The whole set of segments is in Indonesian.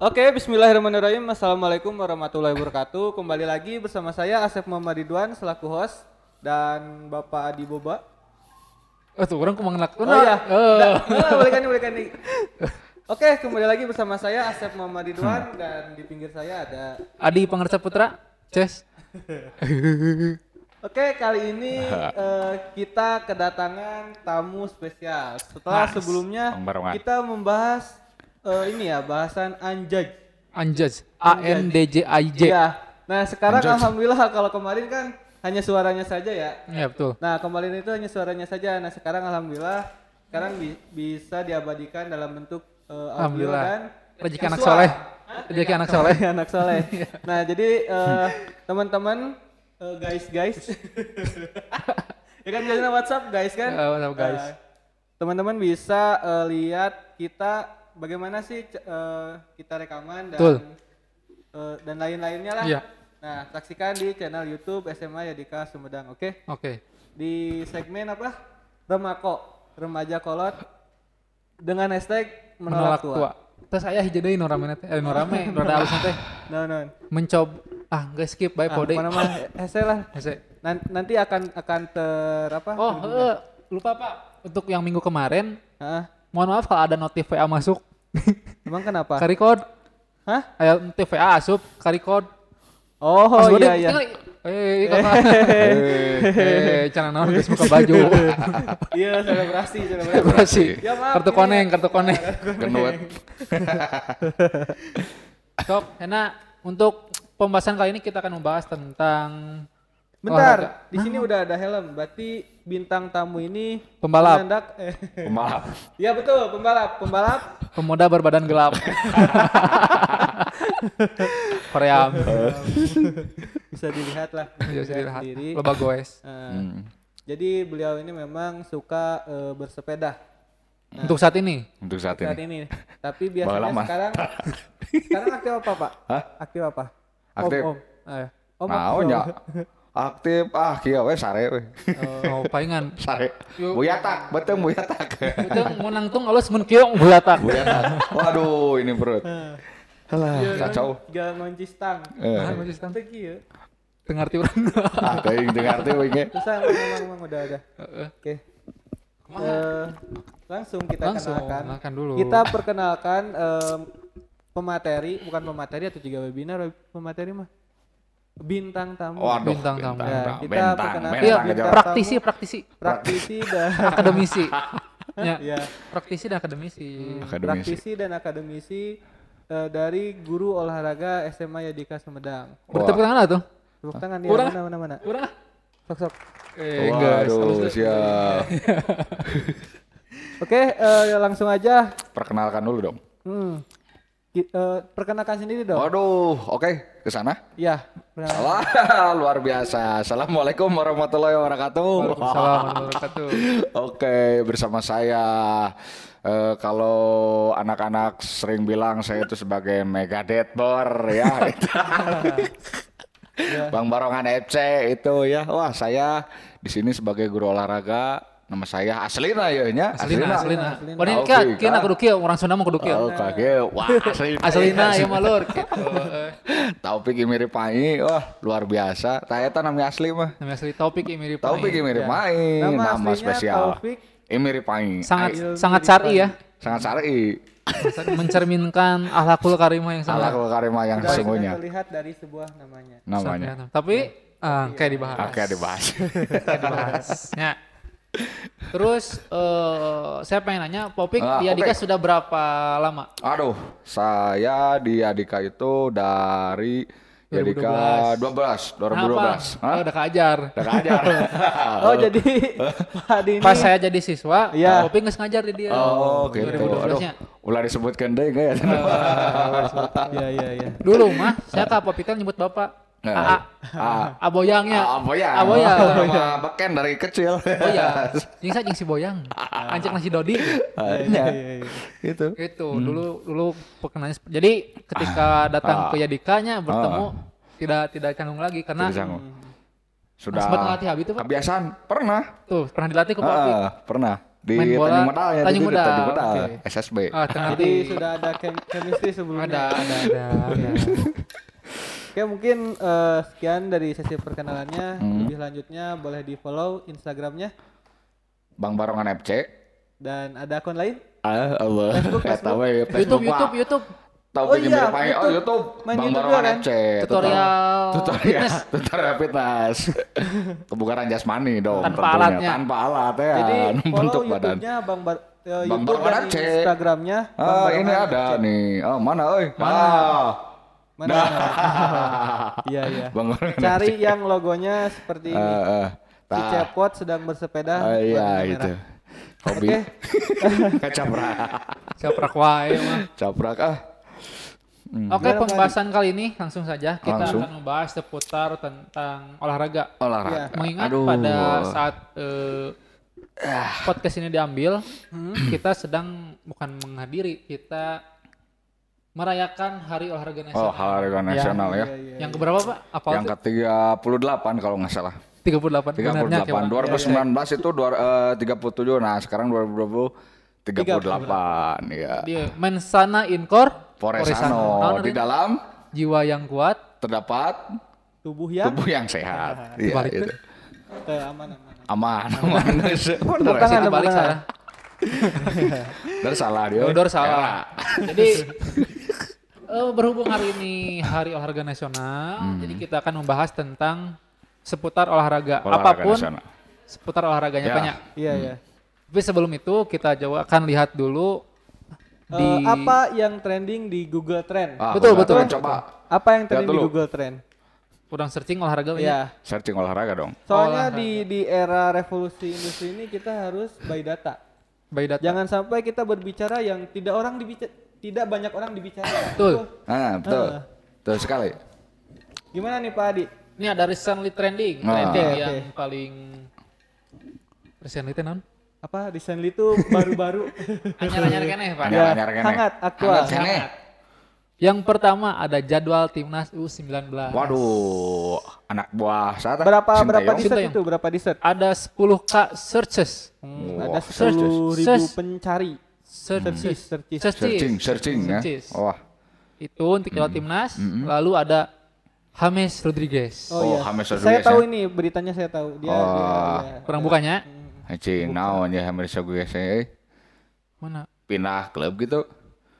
Oke, bismillahirrahmanirrahim. Assalamualaikum warahmatullahi wabarakatuh. Kembali lagi bersama saya Asep Muhammad Ridwan selaku host dan Bapak Adi Boba. Oh tuh orang ke mana Oh iya. Nah, nah, boleh kan, boleh kan nih. Oke, kembali lagi bersama saya Asep Muhammad Ridwan dan di pinggir saya ada Adi Pangersa Putra, Ces. Oke, kali ini eh, kita kedatangan tamu spesial. Setelah Mas. sebelumnya kita membahas eh, ini ya, bahasan anjaj. Anjaj, A N D J I J. Iya. Nah, sekarang Anjaj. alhamdulillah kalau kemarin kan hanya suaranya saja ya. Ya betul. Nah, kemarin itu hanya suaranya saja. Nah, sekarang alhamdulillah sekarang bi- bisa diabadikan dalam bentuk audio Alhamdulillah. dan Rezeki anak soleh. Rezeki anak soleh. anak soleh. Nah, jadi eh, teman-teman eh, guys guys. ya kan biasanya WhatsApp guys kan? Ya, WhatsApp, guys. Eh, teman-teman bisa eh, lihat kita bagaimana sih eh, kita rekaman dan Betul. eh, dan lain-lainnya lah. Iya. Nah, saksikan di channel YouTube SMA Yadika Sumedang, oke? Oke. Di segmen apa? Remako, remaja kolot dengan hashtag menolak, Menolak tua. tua. Terus saya hiji deui nu rame teh, eh nu rame, rada alus teh. No, no. Mencoba ah guys skip bae Ah, pode. nama? Hese lah. Hese. Nan- Nanti akan akan ter apa? Oh, heeh. lupa Pak. Untuk yang minggu kemarin, Hah? Mohon maaf kalau ada notif VA masuk. Emang kenapa? Karikod. Hah? Aya notif VA asup, karikod. Oh, Pas iya iya. Eh, kakak. Eh, cara naon geus buka baju. Iya, selebrasi, selebrasi. Ya, maaf, Kartu koneng, ya. kartu koneng. Gendut. Sok, enak. Untuk pembahasan kali ini kita akan membahas tentang Bentar, di sini udah ada helm. Berarti bintang tamu ini Pembalap. menandak eh. Pembalap. Iya betul, pembalap. Pembalap pemuda berbadan gelap. Korea. bisa dilihat lah. Bisa Lihat dilihat. sendiri. Loba goes. Eh, Hmm. Jadi beliau ini memang suka eh, bersepeda Untuk saat ini, Untuk saat saat ini. ini. Tapi biasanya sekarang sekarang aktif apa pak? Hah? Aktif apa? Aktif. Om, om. Eh, om Mau aktif. Aktif ah kieu we sare we. oh, palingan. Sare. Buyatak, betul buyatak. Itu mau nangtung alus mun kieu bulatak. buyatak. Waduh, ini perut. Halah, Iya, kacau. Gak ngonci stang. Eh, Nah, masih stand. Teu kieu. Tengarti urang. ah, teuing dengar teh we ge. Terus ah, memang udah ada. Oke. Eh, langsung kita Langsung, kenalkan. kenalkan dulu. Kita perkenalkan em, pemateri, bukan pemateri atau juga webinar, pemateri mah bintang tamu. Waduh, Bintang tamu. Ya, bintang, kita bintang, perkenalkan Iya, bintang bintang praktisi, tamu, praktisi. praktisi dan Akademisi. ya, ya, praktisi dan akademisi. Akademisi. praktisi dan akademisi eh, dari guru olahraga SMA Yadika Sumedang. Bertepuk tangan lah tuh. Tepuk tangan ya, mana mana mana. Urang. Sok sok. Eh, Waduh, siap. Oke, eh, langsung aja. Perkenalkan dulu dong. Hmm. Eh, perkenalkan sendiri dong. Waduh, oke, ke sana. Ya, perkenalkan. Wah, luar biasa. Assalamualaikum warahmatullahi wabarakatuh. Waalaikumsalam warahmatullahi wabarakatuh. Oke, bersama saya eh, kalau anak-anak sering bilang saya itu sebagai mega deadbor ya. Bang Barongan FC itu ya. Wah, saya di sini sebagai guru olahraga. Nama saya Aslina ya nya. Aslina, Aslina. Aslina. Ini Oke, kia, kia Kak. kudu orang Sunda mah kudu kieu. Oh, kage. Wah, Aslina. Aslina ya malur gitu. Taufik mirip Pai. Wah, luar biasa. Tanya eta namanya asli mah. Namanya asli Taufik ini mirip Taufik Pai. mirip Ya. Pai. Nama Nama, spesial. Taufik. Ini mirip Pai. Sangat sangat mirip syar'i ya. sangat syar'i. Mencerminkan akhlakul karimah yang sangat Alakul karimah yang sesungguhnya terlihat dari sebuah namanya. namanya. Tapi ah, kayak dibahas. Oke dibahas. Kayak dibahas. Ya. Terus eh saya pengen nanya, Popik Ah, di Adika oke. sudah berapa lama? Aduh, saya di Adika itu dari Adika 12, 2012. Kenapa? Hah? Oh, udah keajar. Udah keajar. Oh, jadi Pak Adi ini Pas saya jadi siswa, Iya. Popik nggak ngajar di dia. Oh, gitu. 2012 Aduh, nya. ulah disebutkan deh enggak ya? Iya, iya, iya. Dulu mah saya ke Popik kan nyebut bapak. Nah, AA. ah. Aboyangnya. Ah, Boyang. Aboyang. Nama beken dari kecil. Boyang. Jeung saya jeung si Boyang. Anjek nasi Dodi. Ah, Iya, iya. iya, iya. Itu. Itu dulu dulu perkenalnya. Jadi ketika datang ah. ke Yadikanya bertemu tidak tidak canggung lagi karena Jadi sanggup. Sudah sempat ngelatih Habib itu, Pak? kebiasaan. Pernah. tuh pernah dilatih ke. Ah, pernah. di Main bola, Tanjung Medal ya, Tanjung Medal, Tanjung Medal. SSB. Ah, Jadi di sudah ada chem- chemistry sebelumnya. ada ada ada. ya. Oke mungkin eh, sekian dari sesi perkenalannya. Hmm. Lebih lanjutnya boleh di follow Instagramnya Bang Barongan FC. dan ada akun lain. Ah, Allah. Facebook, Kata Facebook. YouTube Facebook, YouTube Pak. YouTube Tahu Oh iya, aja. Oh YouTube. YouTube. Main Bang YouTube Barongan kan? FC. tutorial Tutorial. fitness. Tutorial fitness. Kebugaran jasmani dong. Tanpa tentunya. alatnya. Tanpa alat ya. Jadi follow Bentuk badan. YouTube-nya Bang Bar eh, Bang YouTube Barongan dan FC. Instagramnya. Bang Ah, ini ada FC. nih. Oh, mana oi? Mana? Ah. Mana? Iya iya. Bang Barongan Cari yang logonya seperti ini. Eh, eh. Si. Cepot sedang bersepeda. Ah, iya itu. Hobi. Oke. Kecaprak. Caprak wae mah. Caprak ah. Oke, Gimana, Pak pembahasan kali ini langsung saja kita Langsung. akan membahas seputar tentang olahraga. Olahraga. Mengingat Aduh. pada saat eh, podcast ini diambil, Hmm. kita sedang bukan menghadiri, kita merayakan Hari Olahraga Oh, Nasional. olahraga nasional ya. Iya, iya. Yang keberapa Pak? Apa Yang ke-38 kalau nggak salah. 38 benarnya 38. kayak 2019 itu dua, eh, 37. Nah, sekarang 2020 38 ya. Dia mensana inkor Foresano Naon di dalam jiwa yang kuat terdapat Tubuh yang tubuh yang sehat. Iya itu. ke aman aman. Aman, aman. Tepuk tangan, balik saya. Dari salah dia. Dodor salah. Jadi eh, berhubung hari ini Hari Olahraga Nasional, jadi kita akan membahas tentang seputar olahraga, Olahraga apa pun nasional. seputar olahraganya Ya. banyak. Iya iya. Tapi sebelum itu kita coba akan lihat dulu di Eh, apa yang trending di Google Trend? Ah, Betul, Google betul. Trend, Coba Apa yang trending di. Google Trend? Udang searching olahraga. Iya. searching olahraga dong. Soalnya Olahraga. di di era revolusi industri ini kita harus by data. By data. Jangan sampai kita berbicara yang tidak orang dibicara tidak banyak orang dibicarakan. Betul. Ah, betul. Ah. Betul sekali. Gimana nih Pak Adi? Ini ada recently trending, Ah. trending Oke, yang paling recently itu non? Apa recently itu baru-baru? Anyar-anyar keneh, Pak. Anyar. ya, anyar kene. hangat aktual. Hangat kene. Yang pertama ada jadwal timnas U19. Waduh, anak buah saat Berapa berapa di Sintayong. itu? Berapa di set? Ada 10k searches. Hmm, Wah, ada 10 ribu search. pencari. Searches. Searches. searching, searching ya. Searches. Wah, Itu untuk jadwal timnas. Lalu ada James Rodriguez. Oh, Oh, iya. James Saya Rodriguez tahu ya? ini beritanya saya tahu. Dia, Oh. dia, dia- Kurang bukanya. Cing, naon ya hampir gue saya Mana? pindah klub gitu.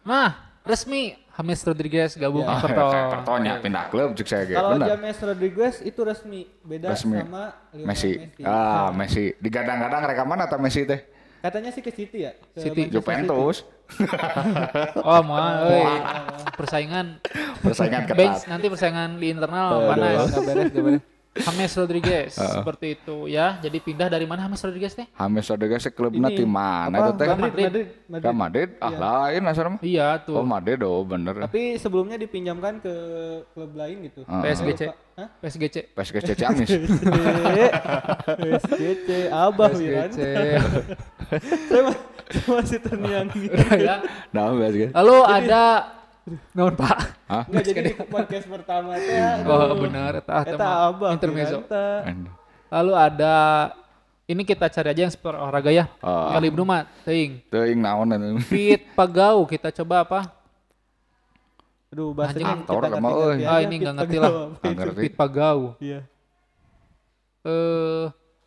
Nah, resmi James Rodriguez gabung Ya. Everton. Pertonya pindah klub cek saya gitu. Kalau. James Rodriguez itu resmi, beda Resmi. sama Lionel Messi. Messi. Ah, Messi. Digadang-gadang rekaman atau Messi teh? Katanya sih ke City ya? Ke City. Manchester Juventus. Oh, mau euy. persaingan Persaingan bench ketat. nanti persaingan di internal panas. Nggak beres, nggak beres. James Rodriguez seperti itu ya. Jadi pindah dari mana James Rodriguez teh? James Rodriguez klubnya Ini, tim mana itu teh? Madrid, Madrid. Madrid, Ke Madrid. Madrid? Ah, lain asal mah. Iya Oh, tuh. Madrid oh, bener. Tapi sebelumnya dipinjamkan ke klub lain gitu. Ah. PSGC. Hah? PSGC. PSG Ciamis. PSGC, Abah Wiran. PSGC. Saya ma- saya masih terngiang gitu. ya. Nah, PSG. Lalu ada non Pak. Hah? Nggak jadi di podcast pertama teh. Oh benar eta Eta Abah intermezzo. Lalu ada ini kita cari aja yang seputar olahraga ya. Kali Ibnu mah teuing. Teuing naon anu. Fit Pagau kita coba apa? Aduh, bahasanya Anjing, kita aktor ganti-ganti emang, euy. aja, Ah, ini Fit nggak ngerti Pagau. lah. Ngerti. Fit Pagau. Iya. Eh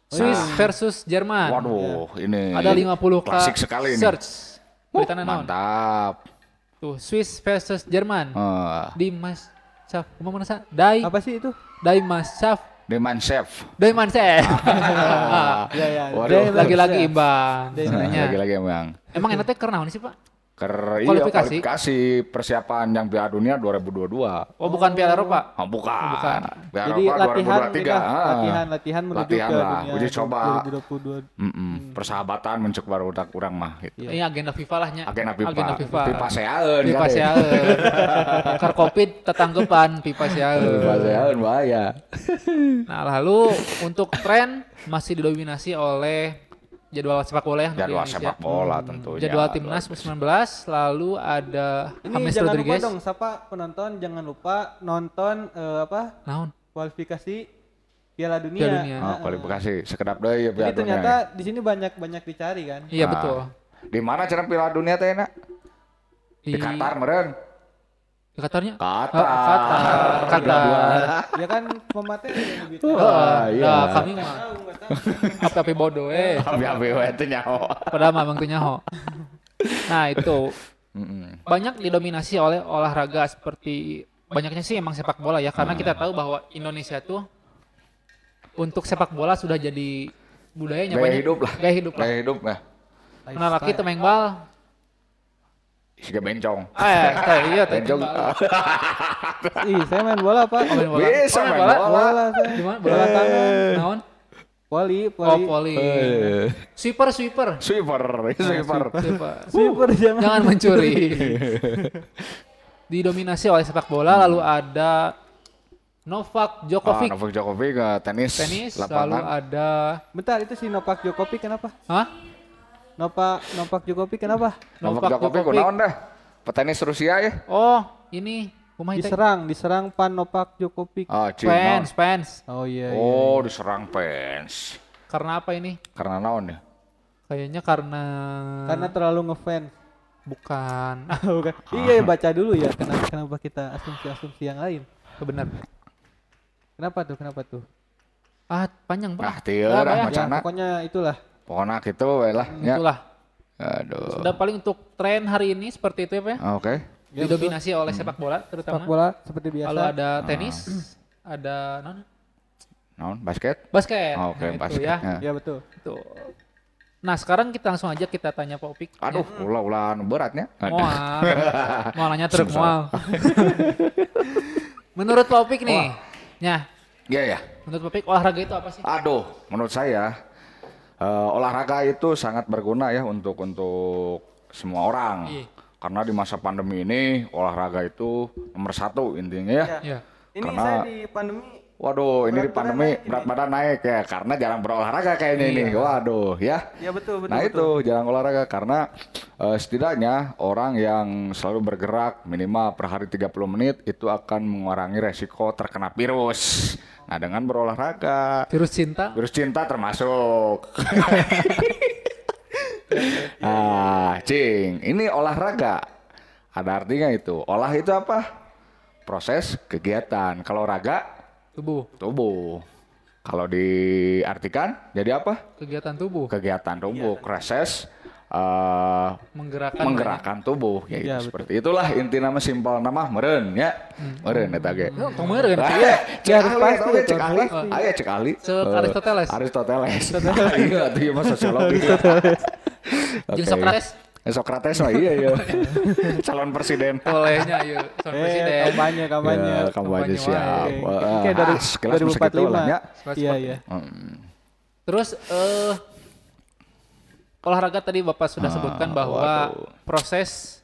Swiss versus Jerman. Waduh, ini Ada 50 k klasik sekali ini. search. Naon? Mantap. Tuh, Swiss versus Jerman. Eh, Dimas Syaf, kumaha mana sa? Dai Apa sih itu? Dimas Syaf. Deman Chef. Daiman Syaf. Iya, iya. Waduh. Dai- Lagi-lagi imbang. Dai-. Lagi-lagi emang. Emang enaknya karena sih, Pak? Ker Kualifikasi? iya, kualifikasi persiapan yang Piala Dunia 2022. Oh, bukan Piala Eropa. Oh, bukan. bukan. Piala Jadi Eropa latihan 2023. kita, Ah. latihan latihan menuju Latihan ke lah, dunia uji coba. 2022. Mm-mm. Persahabatan mencek baru udah kurang mah gitu. Ini agenda FIFA lah nya. Agenda FIFA. Agenda FIFA. FIFA seaeun. FIFA seaeun. Kar Covid tetanggepan FIFA seaeun. FIFA seaeun bahaya. Nah, lalu untuk tren masih didominasi oleh jadwal sepak bola ya di Jadwal Indonesia. sepak bola tentunya. Jadwal timnas U19 lalu ada Ini James jangan Rodriguez. lupa dong, siapa penonton jangan lupa nonton eh, apa Naon? kualifikasi Piala Dunia. Piala Dunia. Oh, kualifikasi sekedap deui ya Jadi Piala Dunia. ternyata di sini banyak banyak dicari kan. Iya Ah. betul. Di mana cara Piala Dunia teh na? Di Qatar meureun. Di Qatarnya? Qatar. Oh, Qatar. Qatar. ya kan pemateri yang lebih Oh, Wah, iya. Nah, kami mah api-api bodoh eh. We teh nyaho. Padahal mah emang teu nyaho. Nah, itu banyak didominasi oleh olahraga seperti banyaknya sih emang sepak bola ya karena kita tahu bahwa Indonesia tuh untuk sepak bola sudah jadi budayanya Gaya banyak- hidup lah. gaya hidup lah Gaya hidup ya. nah laki itu main bal Siga bencong. eh teh, iya teh Bencong. Ih, saya main bola Pak. Oh, main bola. Bisa main bola. Bola saya. Di mana? Bola tangan. Naon? Poli, Oh, poli. poli. Eh, Sweeper, sweeper. Sweeper, sweeper. Sweeper. Super jangan. Jangan mencuri. Didominasi oleh sepak bola lalu ada Novak Ah, Djokovic Novak Djokovic eh, tenis, tenis, lalu ada Bentar, itu si Novak Djokovic kenapa? Hah? Novak Novak Djokovic kenapa? Novak Djokovic kunaon dah? Petenis Rusia ya? Oh, ini kumaha? Diserang, diserang Pan Novak Djokovic. Ah, Cina. Fans, fans. Oh iya, iya. Oh, diserang fans. Karena apa ini? Karena naon ya? Kayaknya karena Karena terlalu ngefans. bukan. Bukan. Iya, baca dulu ya. Kenapa kenapa kita asumsi-asumsi yang lain? Benar. Kenapa tuh? Kenapa tuh? Ah, panjang, Ah, Pak. tieu Nah, dah ya, macana. pokoknya itulah. Pokoknya gitu lah ya. Itulah. Aduh. Sudah paling untuk tren hari ini seperti itu ya, Pak. ya? Ah, Oke. Didominasi oleh sepak bola terutama. Sepak bola seperti biasa. Lalu ada tenis, ada non Naon? Basket? basket. Ah, Oke, Nah, itu basket. ya. Ya. Iya betul. Tuh. Nah, sekarang kita langsung aja kita tanya Pak Opik. Aduh, ulah ulah anu beratnya. Mual. Mual nanya truk mual. Menurut Pak Opik nih, ya, Iya ya. menurut Pak Opik olahraga itu apa sih? Aduh, menurut saya eh, olahraga itu sangat berguna ya untuk untuk semua orang. Iya. Karena di masa pandemi ini olahraga itu nomor satu intinya ya. Ya. Ini Karena- saya di pandemi Waduh, ini di pandemi berat badan naik ya karena jarang berolahraga kayaknya ini. Waduh, ya. Ya betul betul. Nah betul. itu jarang olahraga karena eh, setidaknya orang yang selalu bergerak minimal per hari 30 menit itu akan mengurangi resiko terkena virus. Nah dengan berolahraga Virus cinta. Virus cinta termasuk. ah, cing, ini olahraga. Ada artinya itu. Olah itu apa? Proses kegiatan. Kalau raga, Tubuh, tubuh. Kalau diartikan jadi apa? kegiatan tubuh, Kegiatan tubuh, reses eh, menggerakkan. menggerakkan tubuh. Ya, Iya, itu seperti itulah inti nama simpel nama meren ya. Meren eta ge. Oh, tong meureun. Iya, cek Ya, ahli, pasti ge, itu, cek ahli. Aya cek ahli. Cek Eh, Aristoteles. Aristoteles. Iya, tuh ieu mah sosiologi. Jeung. Socrates. Eh, Socrates mah iya iya. Calon presiden. Bolehnya son Eh, presiden. kampanye kampanye. Ya, kampanye Kampanye siap. kayak dari ah, sekelas musik itu lah, ya. 2045. Iya iya. Hmm. Terus eh olahraga tadi Bapak sudah Ah, sebutkan bahwa waduh. proses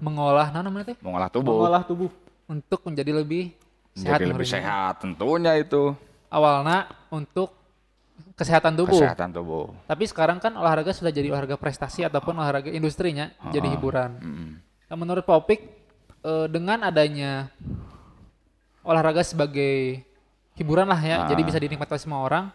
mengolah nah namanya teh Mengolah tubuh. Mengolah tubuh. untuk menjadi lebih sehat. Lebih menurutnya. sehat tentunya itu. Awalnya untuk kesehatan tubuh. Kesehatan tubuh. Tapi sekarang kan olahraga sudah jadi olahraga prestasi ataupun olahraga industrinya jadi hiburan. Mm. Nah, menurut Pak Opik eh, dengan adanya olahraga sebagai hiburan lah ya, Ah. jadi bisa dinikmati semua orang.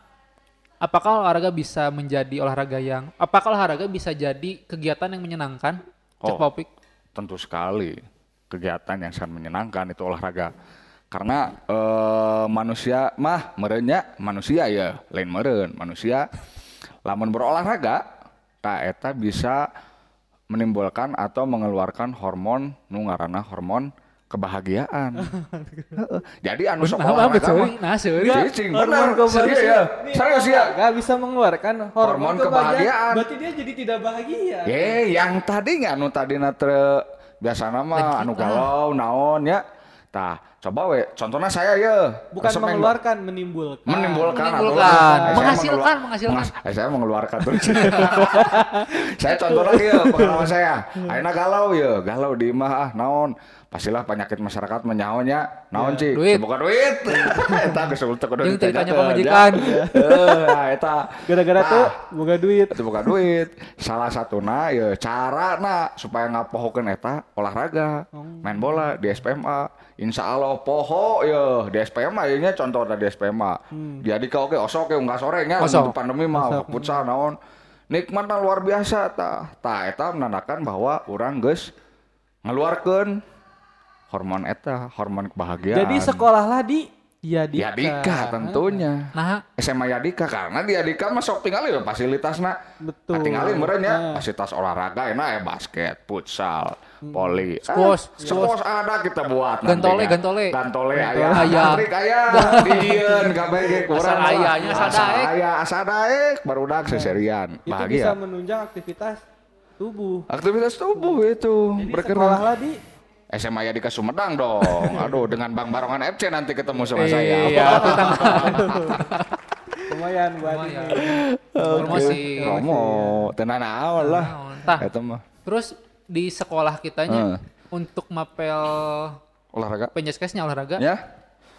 Apakah olahraga bisa menjadi olahraga yang apakah olahraga bisa jadi kegiatan yang menyenangkan? Cek Oh. Pak Opik. Tentu sekali kegiatan yang sangat menyenangkan itu olahraga. Karena eh, manusia mah merenya manusia ya, lain meren manusia. Lamun berolahraga, tak eta bisa menimbulkan atau mengeluarkan hormon nu ngaranna hormon kebahagiaan. Jadi anu sok Nah, betul? mah Nah, seuri. Cicing, Hormon benar. kebahagiaan. Serius ya. Serius ya. Gak bisa mengeluarkan hormon, Hormon kebahagiaan. Berarti dia jadi tidak bahagia. Ye, yang tadi nggak anu tadi natre biasa nama anu galau naon ya. Tah, coba we, contohnya saya ya. Bukan Resep yang- mengeluarkan, menimbulkan. menimbulkan, atau- Menimbulkan. Eh, saya Menghasilkan, menghasilkan. Eh, saya mengeluarkan terus. saya contoh lagi ya pengalaman saya. Ayeuna galau ya, galau di imah ah naon. Pastilah penyakit masyarakat menyahonya naon Iya. cik Duit. bukan duit. Eta geus kudu Jeung ditanyakeun, pamajikan. ya. Nah, eta. Gara-gara tuh boga duit. itu bukan duit. Salah satuna ya cara na supaya ngapohokeun eta olahraga main bola di SPMA Insya Allah poho ya di SPMA ya nya contoh di SPMA jadi kau oke osok ya nggak sore nya pandemi mah futsal naon. Nikmatna luar biasa ta ta eta menandakan bahwa orang geus ngeluarkeun hormon eta hormon kebahagiaan Jadi sekolah lah di Yadika. Yadika tentunya Nah, SMA Yadika karena di Yadika mah sok tinggal ya fasilitasna Betul. tinggalin meureun ya Nah. fasilitas olahraga enak ya basket futsal voli Squash, Ah, squash ada kita buat Gantole, gantole. gantole Gantole. aya Aya. trik aya dieun kabeh ge kurang Asal lah. ayanya, asal Asal daek. aya asal daek barudak seserian Itu bisa bahagia menunjang aktivitas tubuh. aktivitas tubuh itu Jadi bergerak sekolah lah di SMA Yadika Sumedang dong aduh dengan Bang Barongan FC nanti ketemu sama saya iya, lumayan buat ini. promosi. promo tenan naon lah tah. Terus di sekolah kitanya untuk mapel olahraga penjeskesnya olahraga, ya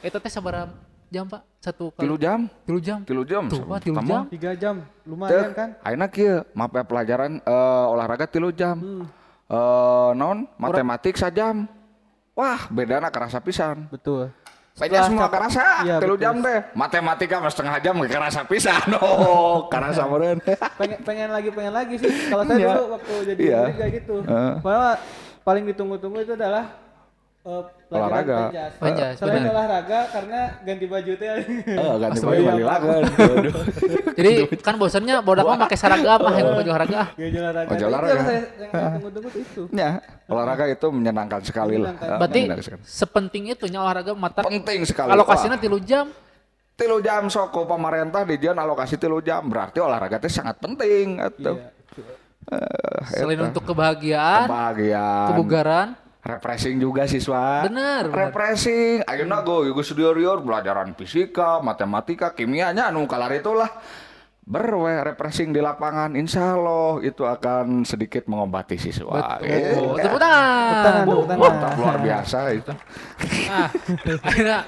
itu teh sabaraha jam Pak? Satu kali tilu jam tilu jam. tilu jam Tuh, Pak, tilu Kamu? jam. Tiga jam, lumayan kan? Aina kieu mapel pelajaran eh, olahraga tilu jam. Hmm. Eh, non matematik sajam. Wah, bedana kerasa pisan. Betul. Penya semua kerasa, Iya, betul. jam deh. Matematika mah setengah jam kerasa pisan. Oh, kerasa meureun. pengen pengen lagi pengen lagi sih kalau saya Iya. dulu waktu jadi murid kayak gitu malah paling ditunggu-tunggu itu adalah pelajaran Olahraga. Penjas, selain benar. olahraga karena ganti baju teh Eh, ganti Asli, baju iya. balik lagen. Jadi kan bosannya bodak mah pakai seragam apa yang baju olahraga ah. Ganti olahraga Baju Itu olahraga. yang itu Ya, olahraga itu menyenangkan sekali lah. Eh, Berarti sepenting itunya olahraga mata penting sekali. alokasinya tilu jam. tilu jam sok ku pemerintah dijian alokasi tilu jam berarti olahraga itu sangat penting atuh. Iya. Eh, Selain eta. untuk kebahagiaan, kebahagiaan kebugaran, refreshing juga siswa. Bener, refreshing. Go yugo studio rior pelajaran fisika matematika kimianya anu kalar itulah. Berwe refreshing di lapangan insya Allah itu akan sedikit mengobati siswa. Eh, oh, tepuk tangan. tangan, tepuk tangan. mantap luar biasa itu. Ah, akhirnya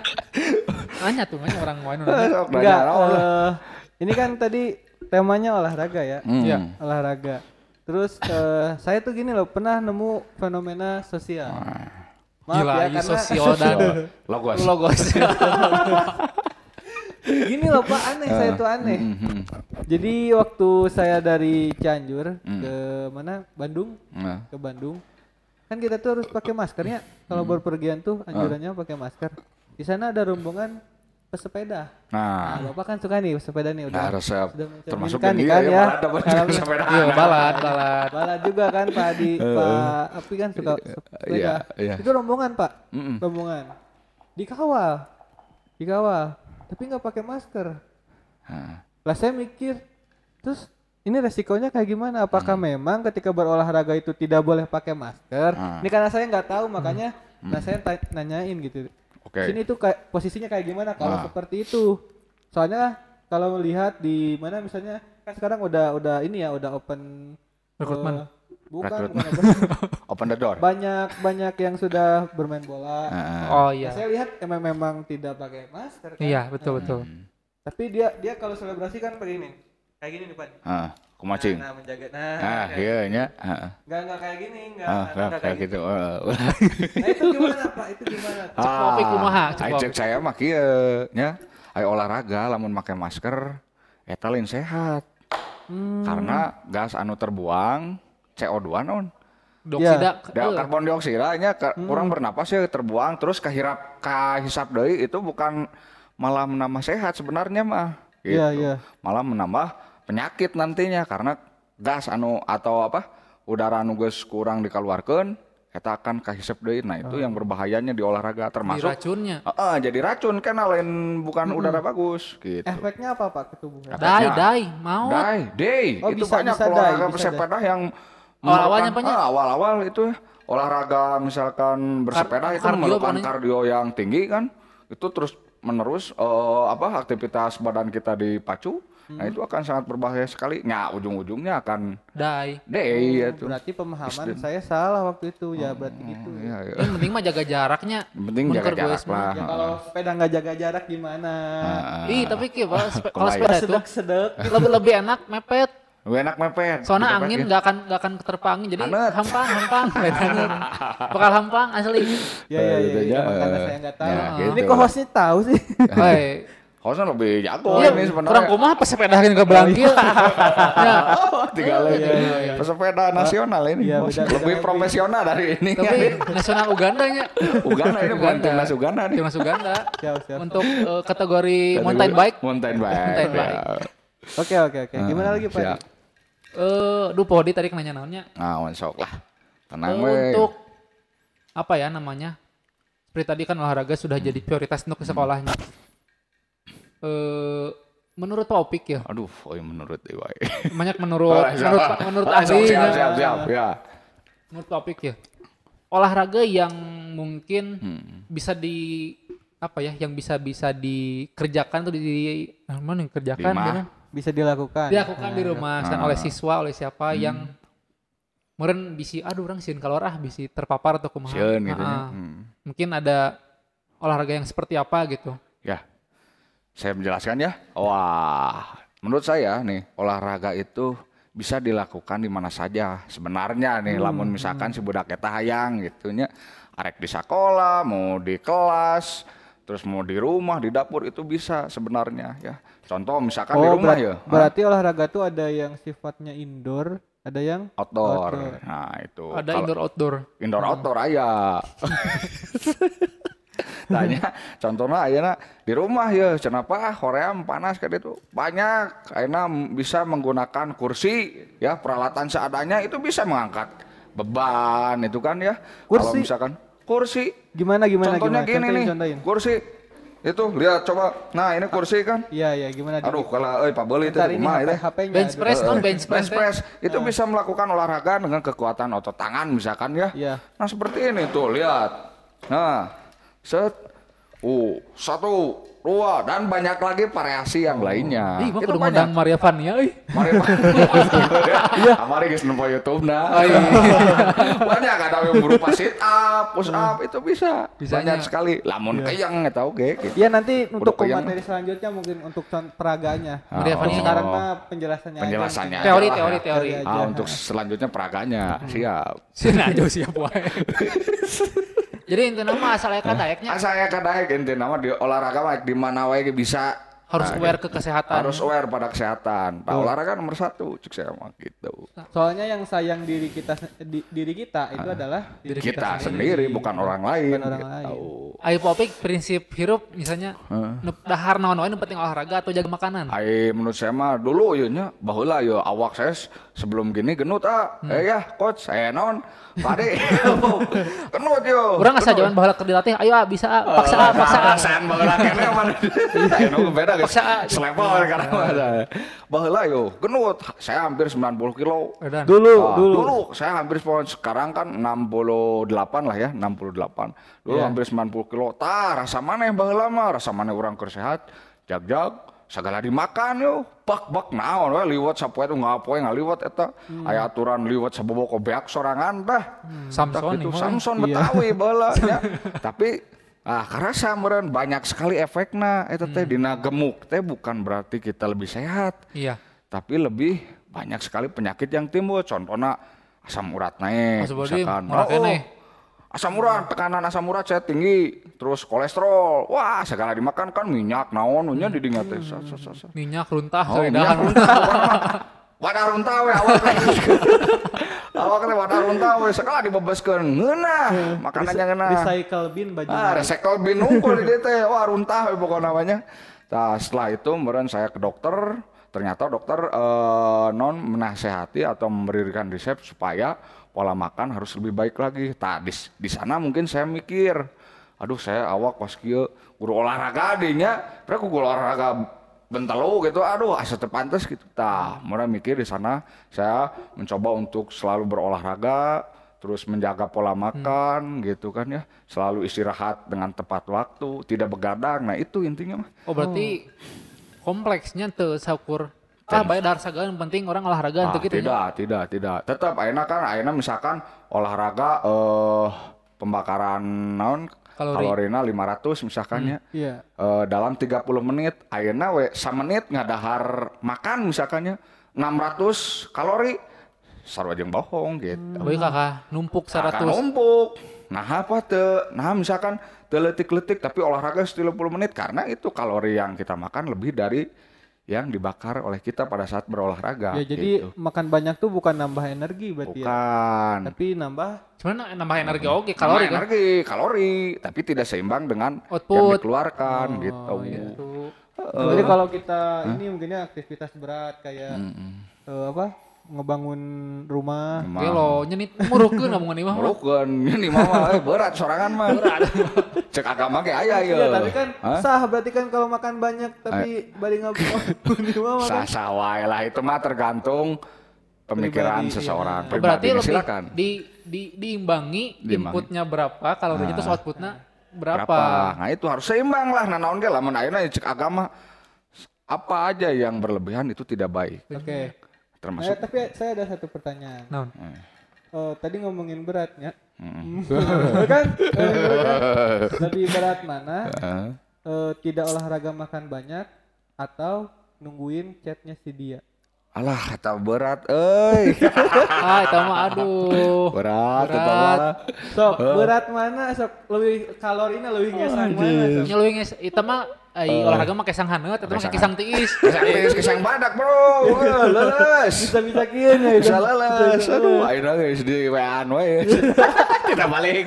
nanya tuh nanya orang lain Eh, sok enggak eh, ini kan tadi temanya olahraga ya. Hmm. Iya. olahraga terus eh, saya tuh gini loh pernah nemu fenomena sosial. Maaf Gila, ya karena sosio dan logos. Logos. gini loh pak aneh saya tuh aneh. Mhm. jadi waktu saya dari Cianjur Hmm. ke mana? Bandung? Nah, ke Bandung. Kan kita tuh harus pakai maskernya kalau Hmm. berpergian tuh Ah. anjurannya pakai masker. Di sana ada rombongan pesepeda nah nah, bapak kan suka nih pesepeda nih udah nah resep sudah termasuk ini nih kan ya, ya. balad dapat Kalau- sepeda Iya, balad, balad. Balad juga kan Pak Adi, Pak Api kan suka sepeda. iya, iya. Itu rombongan Pak, Mm-mm. rombongan. Dikawal, dikawal, tapi nggak pakai masker. Nah, Lah saya mikir, terus ini resikonya kayak gimana? Apakah memang ketika berolahraga itu tidak boleh pakai masker? Hmm. Ini karena saya nggak tahu makanya, nah saya nanyain gitu. Oke. Sini tuh kayak posisinya kayak gimana kalau Ah. seperti itu? Soalnya kalau melihat di mana misalnya kan sekarang udah udah ini ya udah open Rekrutmen. eh, bukan, bukan open. the door banyak banyak yang sudah bermain bola. Nah, Oh Nah, iya. saya lihat emang memang tidak pakai masker. Kan? Iya, betul betul. Tapi dia dia kalau selebrasi kan begini, kayak gini nih Pak. ah, kumacing Nah, menjaga. Nah, ah kayak- iya nya ah, Nggak nggak kayak gini, nggak ah, nggak, ah, kayak gitu Ah. Nah itu gimana Pak? Itu gimana? Cek kopi kumaha, cek cek saya mah kieu nya. Aya olahraga lamun make masker eta lain sehat. Hmm. Karena gas anu terbuang CO2 non. Dioksida. Da, eh, karbon dioksida nya Hmm. kurang bernapas ya terbuang terus kahirap kahisap deui itu bukan malah menambah sehat sebenarnya mah. Gitu. Iya, iya. Malah menambah penyakit nantinya karena gas anu atau apa udara anu geus kurang dikeluarkan eta akan kahisap deui. Nah, itu yang berbahayanya di olahraga di termasuk racunnya. Heeh, jadi racun kan lain bukan udara bagus gitu. Efeknya apa Pak ke tubuh? Dai, dai, mau. Dai, day. Oh, itu bisa- banyak bisa olahraga dai, bersepeda yang Awal-awalnya memerlukan- banyak. Ah, awal-awal itu olahraga misalkan bersepeda itu kardio memerlukan kardio yang tinggi kan. Itu terus menerus eh, apa aktivitas badan kita dipacu Nah itu akan sangat berbahaya sekali. Nah ujung-ujungnya akan Dai. day ya tuh. Berarti pemahaman saya salah waktu itu ya berarti gitu. Iya, iya. Yang penting mah jaga jaraknya. Yang penting jaga jarak lah. Ya kalau sepeda nggak jaga jarak gimana? Ah. Ih, tapi ki, kalau sepe- kalau Kembali. sepeda tuh Sedek-sedek. lebih lebih enak mepet. Lu enak mepet. Soalnya Mepet, angin ya. nggak akan nggak akan keterpa angin, jadi Anet. hampang hampang bedanya. Bakal hampang asli. Ya ya ya, aja, ya, makanya eh. saya nggak tahu. Ya, Ini gitu. kok hostnya tahu sih? Harusnya lebih jago Iya, ini sebenarnya. kurang kumaha pas sepedahin ke belangkil. ya, Oh, tinggal lagi. Pesepeda nasional ini. Iya, beda- lebih profesional dari ini. tapi nasional Uganda nya. Uganda ini bukan timnas Uganda nih. Timnas Uganda. Siap, siap. Untuk eh, kategori mountain bike. Mountain bike. Mountain bike. ya. Oke oke oke. Gimana lagi Pak? Siap. Eh, duh Podi tadi nanya naonnya. Nah, sok lah. Eh, Tenang we. untuk apa ya namanya? Seperti tadi kan olahraga sudah jadi prioritas untuk sekolahnya. Eh, menurut topik ya, Aduh, oh iya menurut Dewa. banyak menurut menurut menurut ahlinya. Siap, siap, siap. Ya. menurut topik ya olahraga yang mungkin Hmm. bisa di apa ya yang bisa bisa dikerjakan tuh di eh, mana yang kerjakan Di? Bisa dilakukan. dilakukan di rumah kan Ah. oleh siswa oleh siapa yang meren bisi aduh orang sieun kalor ah bisi terpapar atau kumaha Sieun gitu ya. Ah, ah. Hmm. mungkin ada olahraga yang seperti apa gitu Ya, saya menjelaskan ya. Wah, menurut saya nih olahraga itu bisa dilakukan di mana saja sebenarnya nih. Lamun misalkan si budak eta hayang gitunya, arek di sekolah, mau di kelas, terus mau di rumah, di dapur itu bisa sebenarnya ya. Contoh misalkan di Oh, rumah berat- ya, berarti olahraga tuh ada yang sifatnya indoor, ada yang outdoor. Outdoor. Nah itu. ada indoor outdoor indoor outdoor aya tanya contohnya ayeuna di rumah ya kenapa hoream panas kayak itu banyak ayeuna bisa menggunakan kursi ya peralatan seadanya itu bisa mengangkat beban itu kan ya kalau Kursi? misalkan kursi gimana gimana contohnya gimana? gini Contohin, nih contohin. kursi itu lihat coba nah ini kursi kan Iya iya gimana? aduh kalau euy Pak Beli itu rumah HP, itu bench press Eh, non bench press bench press itu bisa melakukan olahraga dengan kekuatan otot tangan misalkan ya. Iya. Nah seperti ini tuh lihat. Nah set, uh satu, dua dan banyak lagi variasi yang lainnya. Ih, itu banyak. Maria Vania euy. Mari Iya. Mari guys nempo YouTube nah. Oh, iya. banyak ada yang berupa sit up, push up itu bisa. Bisanya. Banyak sekali. Lamun kayang nggak tahu ge. gitu. Iya nanti untuk materi selanjutnya mungkin untuk peraganya. Maria Oh. Vania Sekarang mah penjelasannya. Penjelasannya. teori aja teori ya. teori Teori Ah, untuk selanjutnya peraganya. Siap. Sina aja siap wae. Jadi intinya mah asal aya kadaeknya Ah, saya kadaek ente nama di olahraga mah di mana wae bisa harus Nah, aware gitu. ke kesehatan. harus aware pada kesehatan. Nah, olahraga nomor satu cek saya mah gitu. Soalnya yang sayang diri kita di- diri kita itu adalah diri Kita, sendiri bukan orang lain. Bukan orang gitu. lain. Ayo popik prinsip hirup misalnya nu dahar naon wae penting olahraga atau jaga makanan. Ai menurut saya mah dulu ya nya baheula ya awak saya sebelum gini genut ah. Eh ya coach saya non Pade. genut yo. Urang asa jaman baheula keur dilatih, ayo ah, bisa ah, paksa ah, paksa ah. Paksaan baheula kene mah. Aya nu beda guys. Paksa. Selevel karena mah. Baheula yo genut saya hampir 90 kilo. Edan. Dulu Ah, dulu. dulu saya hampir sekarang kan 68 lah ya 68 dulu Iya. hampir 90 kilo tah rasa mana yang baheula mah rasa mana orang keur sehat jag-jag segala dimakan yo bak bak naon we liwat sapoe itu ngapoe ngaliwat eta Hmm. aya aturan liwat sabobok beak sorangan tah Samson itu nih, mah. Samson Iya. Betawi baheula nya tapi ah karasa meureun banyak sekali efekna eta teh Hmm. dina gemuk teh bukan berarti kita lebih sehat. Iya. tapi lebih banyak sekali penyakit yang timbul. Contohnya asam urat naik Asam misalkan. murah keneh. asam urat tekanan asam urat saya tinggi. Terus kolesterol. Wah segala dimakan kan minyak naon nya di dinya teh. Minyak runtah, oh minyak runtah. Wadah runtah we teh awak teh wadah runtah we segala dibebaskeun ngeunah makanannya ngeunah Recycle bin baju. Ah, recycle bin unggul di teh. Wah, runtah we pokoknya namanya. Nah, setelah itu meureun saya ke dokter, ternyata dokter eh, non menasehati atau memberikan resep supaya pola makan harus lebih baik lagi. Tah di, di sana mungkin saya mikir, aduh saya awak pas kieu guru olahraga dinya, mereka guru olahraga bentelu gitu, aduh asa teu pantes gitu. Tah, mulai mikir di sana saya mencoba untuk selalu berolahraga, terus menjaga pola makan gitu kan ya. Selalu istirahat dengan tepat waktu tidak begadang. Nah itu intinya mah. Oh berarti kompleksnya tuh saukur ah baik dahar sagala yang penting orang olahraga Ah, untuk gitu tidak, tidak, tidak. Tetap ayeuna kan ayeuna misalkan olahraga eh pembakaran naon Kalori. kalorina 500 misalkannya. Iya. Eh, dalam 30 menit ayeuna we menit ngadahar makan misalkannya 600 kalori sarua jeung bohong gitu. Tapi kakak numpuk Akan 100 numpuk. Nah apa tuh? Nah misalkan teletik-letik tapi olahraga 30 menit karena itu kalori yang kita makan lebih dari yang dibakar oleh kita pada saat berolahraga. Ya jadi gitu. makan banyak tuh bukan nambah energi berarti ya. bukan. Tapi nambah cuman nambah energi oke Kalori kalori kan energi, kalori, tapi tidak seimbang dengan yang Output. dikeluarkan gitu. Oh, gitu. Jadi kalau kita ini mungkinnya aktivitas berat kayak eh, apa? Ngebangun rumah. Oke lo nyenit murukeun ngomongin imah mah. Merukeun ini mah eh, berat sorangan mah. Cek agama ge aya ya. Iya, tapi kan sah berarti kan kalau makan banyak tapi bari ngabangun rumah mah kan. sah-sah wae lah itu mah tergantung pemikiran Pribadi, seseorang. iya. Berarti lebih silakan. di, di diimbangi Diimbangi. inputnya berapa, kalorinya terus outputnya berapa. berapa? Nah itu harus seimbang lah. Nah naon ge lamun ayeuna cek agama apa aja yang berlebihan itu tidak baik. Oke. Eh, Termasuk tapi saya ada satu pertanyaan. Naon? Eh, tadi ngomongin beratnya. kan? Eh, kan? Lebih berat mana? eh, Eh, tidak olahraga makan banyak atau nungguin chatnya si dia? alah kata berat euy. ah, itu mah aduh. berat, Berat. Sok berat mana? Sok lebih kalorinya lebih ngesang mana? Sok? Nya leuwih nges itu mah ai olahraga mah kesang haneut eta mah Kesang kesang tiis. Kesang tiis, kesang badak bro, leles. Bisa bisa kieu nya Bisa leles, aduh, ayeuna geus di WA-an we. Kita balik.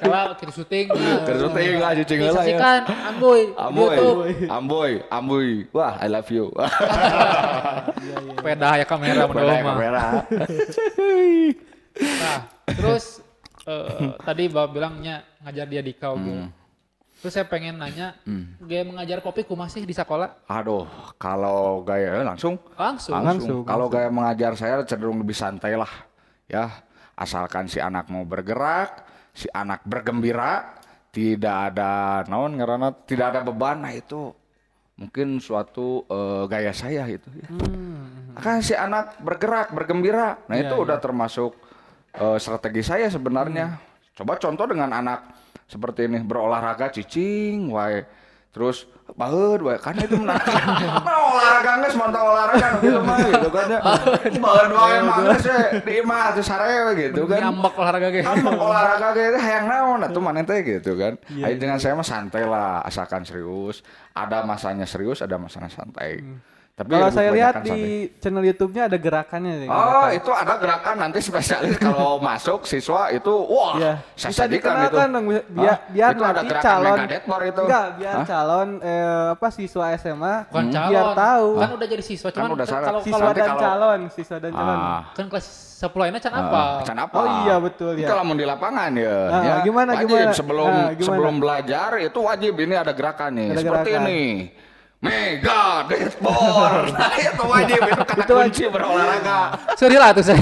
Kalau kita syuting Terus syuting lah, cicing heula ya. Saksikan Amboy Amboy. Amboy, Amboy. Wah, I love you. Peda ya kamera Kamera, mendoa mah. kamera. Nah, terus eh, tadi Bapak bilangnya ngajar dia di kau gitu. Terus saya pengen nanya, gaya mengajar kopi kumaha sih di sekolah? Aduh, kalau gaya eh, langsung Langsung. langsung. Kalau gaya mengajar saya cenderung lebih santai lah. Ya, asalkan si anak mau bergerak, si anak bergembira, tidak ada naon karena tidak ada beban, nah itu mungkin suatu eh, gaya saya itu ya. Kan si anak bergerak, bergembira. Nah, itu udah termasuk eh, strategi saya sebenarnya. Coba contoh dengan anak seperti ini berolahraga cicing wae. Terus baheud wae kan itu menangkan. Nah, olahraga geus mantap olahraga gitu mah gitu kan ya. Baheud wae mah geus we di imah teu sarewe gitu kan. Nyambak olahraga ge. Ambek olahraga ge hayang naon atuh maneh teh gitu kan. Ayo dengan saya mah santai lah asalkan serius. Ada masanya serius, ada masanya santai. Tapi Kalau saya lihat kebanyakan di santai. channel YouTube-nya ada gerakannya nih. Oh, itu ada gerakan nanti spesialis kalau masuk siswa itu wah, Iya. saya Bisa sajikan itu. dikenalkan dong biar Hah? biar itu nanti gerakan calon itu. Enggak, biar Hah? calon eh, apa siswa SMA Bukan calon. biar tahu. Kan udah jadi siswa, Kan cuman udah salah. kalau siswa dan kalau- calon, siswa dan calon. Ah. kan kelas 10 ini can apa? Can apa? Oh iya, betul, ya. Kalau mau di lapangan ya. Ah, ya. gimana, wajib gimana? sebelum Ah, gimana? sebelum belajar itu wajib ini ada gerakan nih. Ada Seperti gerakan. ini. Mega Deadpool. nah, itu wajib itu kata Itu kunci berolahraga. Sorry lah tuh saya.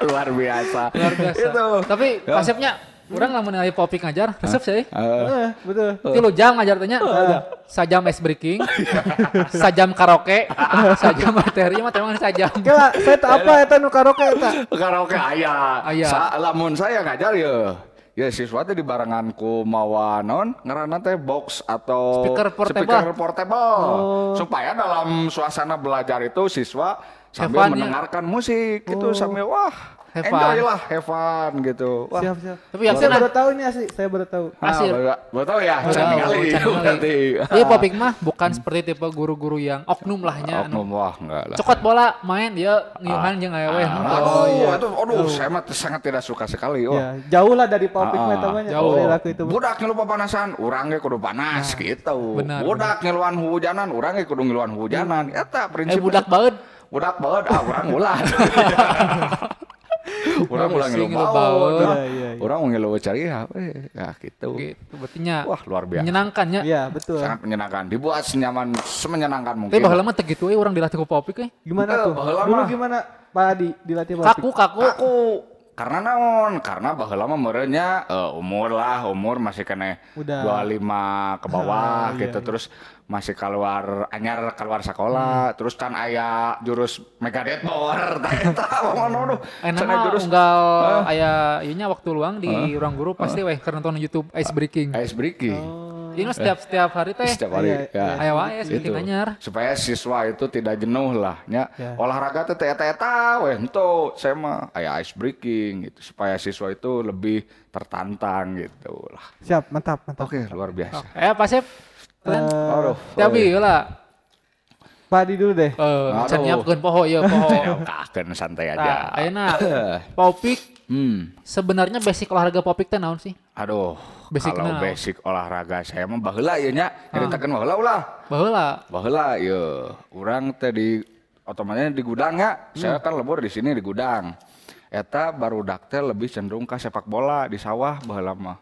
Luar biasa. Luar biasa. Itu. Tapi Ya. konsepnya orang lamun nilai popik ngajar, resep saya. Eh, Eh, betul. Tilu jam ngajar tanya. Sajam ice breaking, sajam karaoke, sajam materi mah teman sajam. Kela, saya apa eta nu karaoke eta. karaoke aya. Aya. Sa lamun saya ngajar ya. Ya siswa teh di barenganku mawa naon ngaranna teh box atau Speaker portable. speaker portable. supaya dalam suasana belajar itu siswa sambil mendengarkan musik gitu sambil wah Have enjoy fun. lah have fun gitu. Wah. Siap, siap. Tapi yang saya baru tahu ini asli, saya baru tahu. Ah, Asli. baru- baru tahu ya, Baru can tahu, kali. Berarti. Iya popik mah bukan seperti tipe guru-guru yang oknum lahnya. Oknum Anu, wah enggak lah. cokot bola main dia ngiyuhan jeung awewe. Aduh, iya. aduh, aduh, saya mah sangat tidak suka sekali. Ya, jauh lah dari popik Ah, mah eta mah nya. jauh. Itu. Budak ngilu papanasan, urang ge kudu panas gitu. benar, Budak ngiluan hujanan, urang ge kudu ngiluan hujanan. Eta Eh prinsip. budak baeud. budak baeud, ah urang ulah. baeud. baeud. ah. Iya, iya, iya. Urang ngilu cariha we. Ya gitu. Gitu berartinya Wah, luar biasa. menyenangkannya. Iya, betul. Sangat menyenangkan. Dibuat senyaman semenyenangkan mungkin. Tapi baheula mah teu kitu we urang dilatih ku popik we. Gimana Eh, tuh? Dulu gimana Pak Adi dilatih popik? Kaku kaku. Kaku karena naon karena baheula mah merenya eh, umur lah umur masih kena Udah. 25 ke bawah Ah, iya, gitu iya. terus masih keluar anyar keluar sekolah Hmm. terus kan aya jurus Megadeth Power Enak jurus unggal aya ieunya waktu luang di ruang guru pasti weh keur nonton YouTube Ice Breaking. ice breaking Ini mah setiap setiap hari teh setiap hari Iya, ya. aya wae Ice Breaking Itu. anyar. supaya siswa itu tidak jenuh lah ya. Ya. olahraga teh eta eta weh ento saya mah aya ice breaking gitu supaya siswa itu lebih tertantang gitu lah Siap, mantap, mantap. oke luar biasa Eh Pak Sep. Aduh Tapi lah. Pak Adi dulu deh. Eh, Aduh. can nyiapkeun poho ieu poho. kaken santai Nah, aja ayeuna Popik hmm. sebenarnya basic olahraga Popik teh naon sih? aduh Basic kalau basic olahraga saya mah baheula ieu nya nyaritakeun baheula ulah. Baheula. baheula ieu urang teh di otomatis di gudang ya saya kan lebur di sini di gudang. Eta barudak teh lebih cenderung ke sepak bola di sawah baheula mah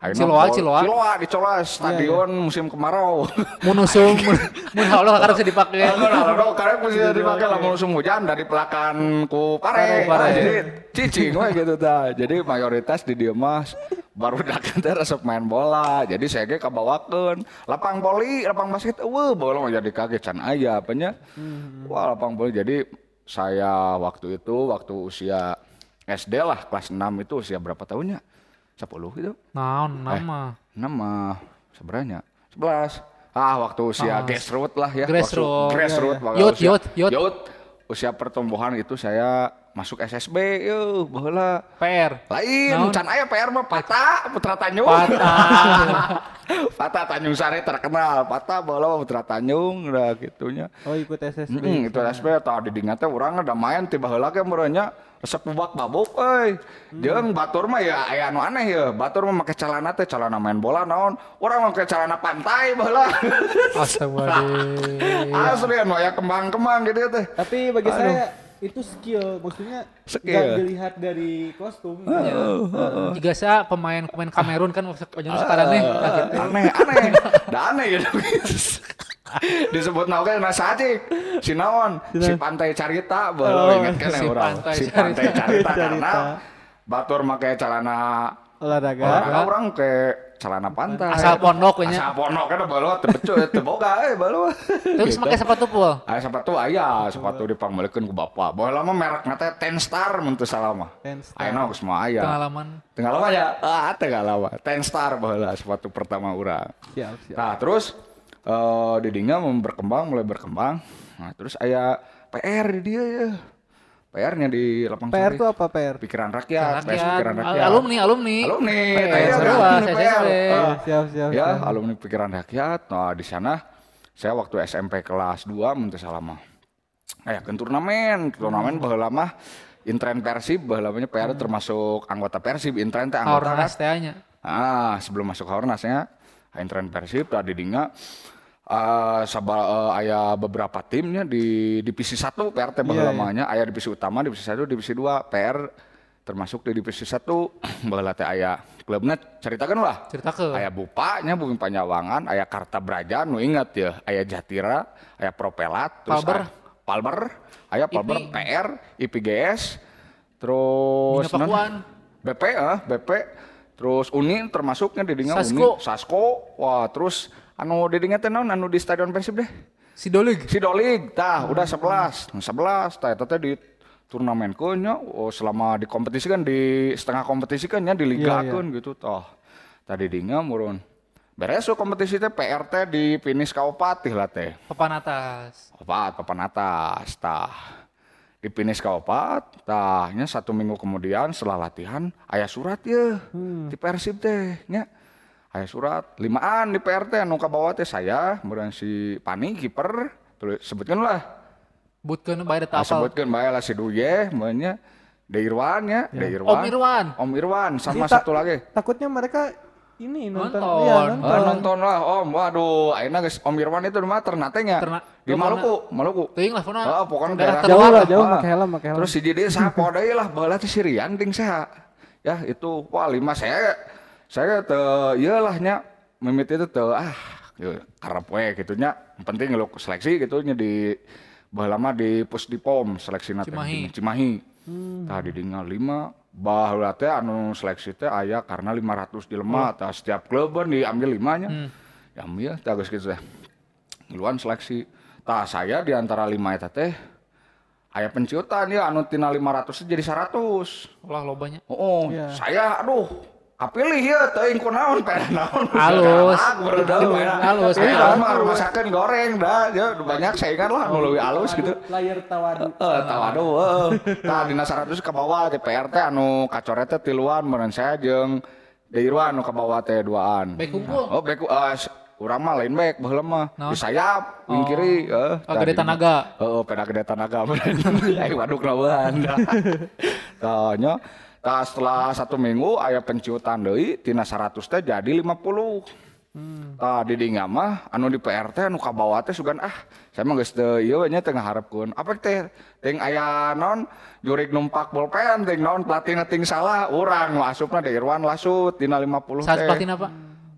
Ayeuna Ciloa, Ciloa. Ciloa di Colas stadion musim kemarau Mun usum mun haula harus dipake. Kalau karena bisa dipakai lah musim hujan dari pelakan ku pare, Pare. Jadi cicing we gitu ta. Jadi mayoritas di dieu mah baru datang teh resep main bola. Jadi saya ge kabawakeun lapang voli, lapang basket eueuh bola mah jadi kaget can aya apanya. Wah, lapang voli jadi saya waktu itu waktu usia SD lah kelas 6 itu usia berapa tahunnya? 10 gitu. Naon nama? Nama sebenarnya 11. Ah, waktu usia Ah, grassroots lah ya. grassroots. Grassroots. waktu Youth, usia- youth, youth. Usia pertumbuhan itu saya masuk SSB, yeuh, baheula. PR. Lain, Naon? can aya PR mah Pata, Putra Tanjung. Patah. Pata Tanjung Sari terkenal. Pata baheula mah Putra Tanjung udah gitunya. Oh, ikut SSB. Mm, itu SSB tadi di teh urang ada main tiba heula ge meureunnya resep bubak babuk euy. Jeung batur mah ya aya anu aneh ya. Batur mah make celana teh celana main bola naon. Urang make celana pantai baheula. Astagfirullah. Asli anu aya kembang-kembang gitu teh. Tapi bagi saya itu skill, maksudnya Skill. nggak dilihat dari kostum. Jika saya pemain pemain Kamerun kan wajan sekarang nih. Nah, gitu. Aneh, aneh. Da aneh gitu. Disebut naon na sacik. Si naon? Si pantai carita Oh, baheula inget kan si. Pantai Si pantai Carita. karena batur make celana Olahraga. olahraga orang ke celana pantai. Asal pondok nya. Asal pondok kan balu teu becu teu boga eh balu. Terus pakai sepatu pul. Aya sepatu aya, sepatu dipanggilkeun ku bapak. Baheula mah merekna teh Ten Star mun teu salah mah. Ten Star. Ayeuna geus mah aya. Pengalaman. Tengah lama ya? Ah, tengah lama. Ten Star baheula sepatu pertama urang. Siap, siap. Nah, terus eh didinya mau berkembang, mulai berkembang. Nah, terus aya PR di dia ya. PR-nya di Lapang PR tuh apa PR? Pikiran rakyat, PS Rakyat. pikiran rakyat. Alumni, alumni. Alumni. Kan, saya PR. Ah, Siap, siap, ya, siap. alumni pikiran rakyat. Nah, di sana saya waktu SMP kelas 2 mun teu salah mah. Aya ke turnamen, turnamen baheula mah Intren Persib baheula mah PR termasuk anggota Persib, Intren teh anggota kan. Hornas nya. Ah, sebelum masuk Hornasnya, Intren Persib tadi dinga eh saba eh, aya beberapa timnya di divisi 1 PR teh baheula Iya, iya. mah nya aya divisi utama, divisi 1, divisi 2, PR termasuk di divisi 1 baheula teh aya klubna caritakeun lah. Ceritakeun. Aya Bupanya, Bumi Panyawangan, aya Karta Braja, nu ingat ya, aya Jatira, aya Propelat, terus Palber. aya Palber, aya Palber IP. PR, IPGS, terus Bina Pakuan. BP eh, BP terus Uni termasuknya di dinga Sasko. Uni Sasko. Wah terus anu di dinga teh naon? Anu di stadion Persib deh? Si Dolig. si Dolig tah udah 11 Nah, 11 tah eta teh di turnamen nya oh, selama di kompetisi kan di setengah kompetisi kan nya di liga Iya, gitu toh tadi dinga murun. Beres so kompetisi teh PRT di finish kaupatih lah teh. Papan atas. opat papan atas tah di finish ka opat tahnya satu minggu kemudian setelah latihan ayah surat ya. Di Persib teh nya. Ayah surat limaan di PRT anu kabawa teh saya kemudian si Pani kiper tulis sebutkan lah. Butkeun bae Ah, sebutkan bae lah si Duye kemudian Deirwan ya. Deirwan Om Irwan. Om Irwan sama Jadi satu lagi. Takutnya mereka ini nonton. Nonton. Iya, Ah, nonton. nonton lah Om waduh akhirnya guys Om Irwan itu di mana ternate nya Terna- di Oh, Maluku Maluku Teuing lah puna. Ah, pokoknya daerah Jauh lah, jauh Ah. pakai helm, pakai helm. Terus si jadi sapo deui lah baheula teh si Rian ting saya. Ya itu wah lima saya saya teu ieu lah nya mimit itu teu ah yeuh, karep we gitu nya. Penting lu seleksi gitu nya di baheula mah di Pusdipom seleksi Cimahi. Cimahi. Tah di dinga lima baheula teh anu seleksi teh aya karena 500 jelema tah setiap klub kan diambil limanya. Diambil tah geus kitu teh. Ngiluan seleksi. Tah saya di antara lima eta teh aya penciutan ya anu tina 500 jadi 100 Ulah lobanya. Oh, Iya. saya aduh kapilih ya teuing kunaon pada naon Halus. halus mah rumah sakit goreng dah ya banyak saingan lah nu leuwih halus gitu Layar tawadu. Eh, tahu aduh, eh. Tah dina 100 ke bawah TPR teh anu kacoret teh tiluan meureun saya jeung Deirwan anu ka bawah teh duaan. Baik kumpul. Oh, baik eh urang mah lain baik baheula mah. Di sayap, wing kiri, eh. Oh, gede tanaga. Heeh, peda gede tanaga. Ai waduk lawan. Tah nya tah setelah satu minggu aya penciutan deui tina 100 teh jadi 50. Tah di dinya mah anu di PRT anu ka bawah teh sugan ah saya mah geus teu ieu nya teu ngaharepkeun. Apa teh ting aya non jurig numpak bolpen ting non platina ting salah urang asupna di Irwan lasut dina 50 Saat teh. platina apa?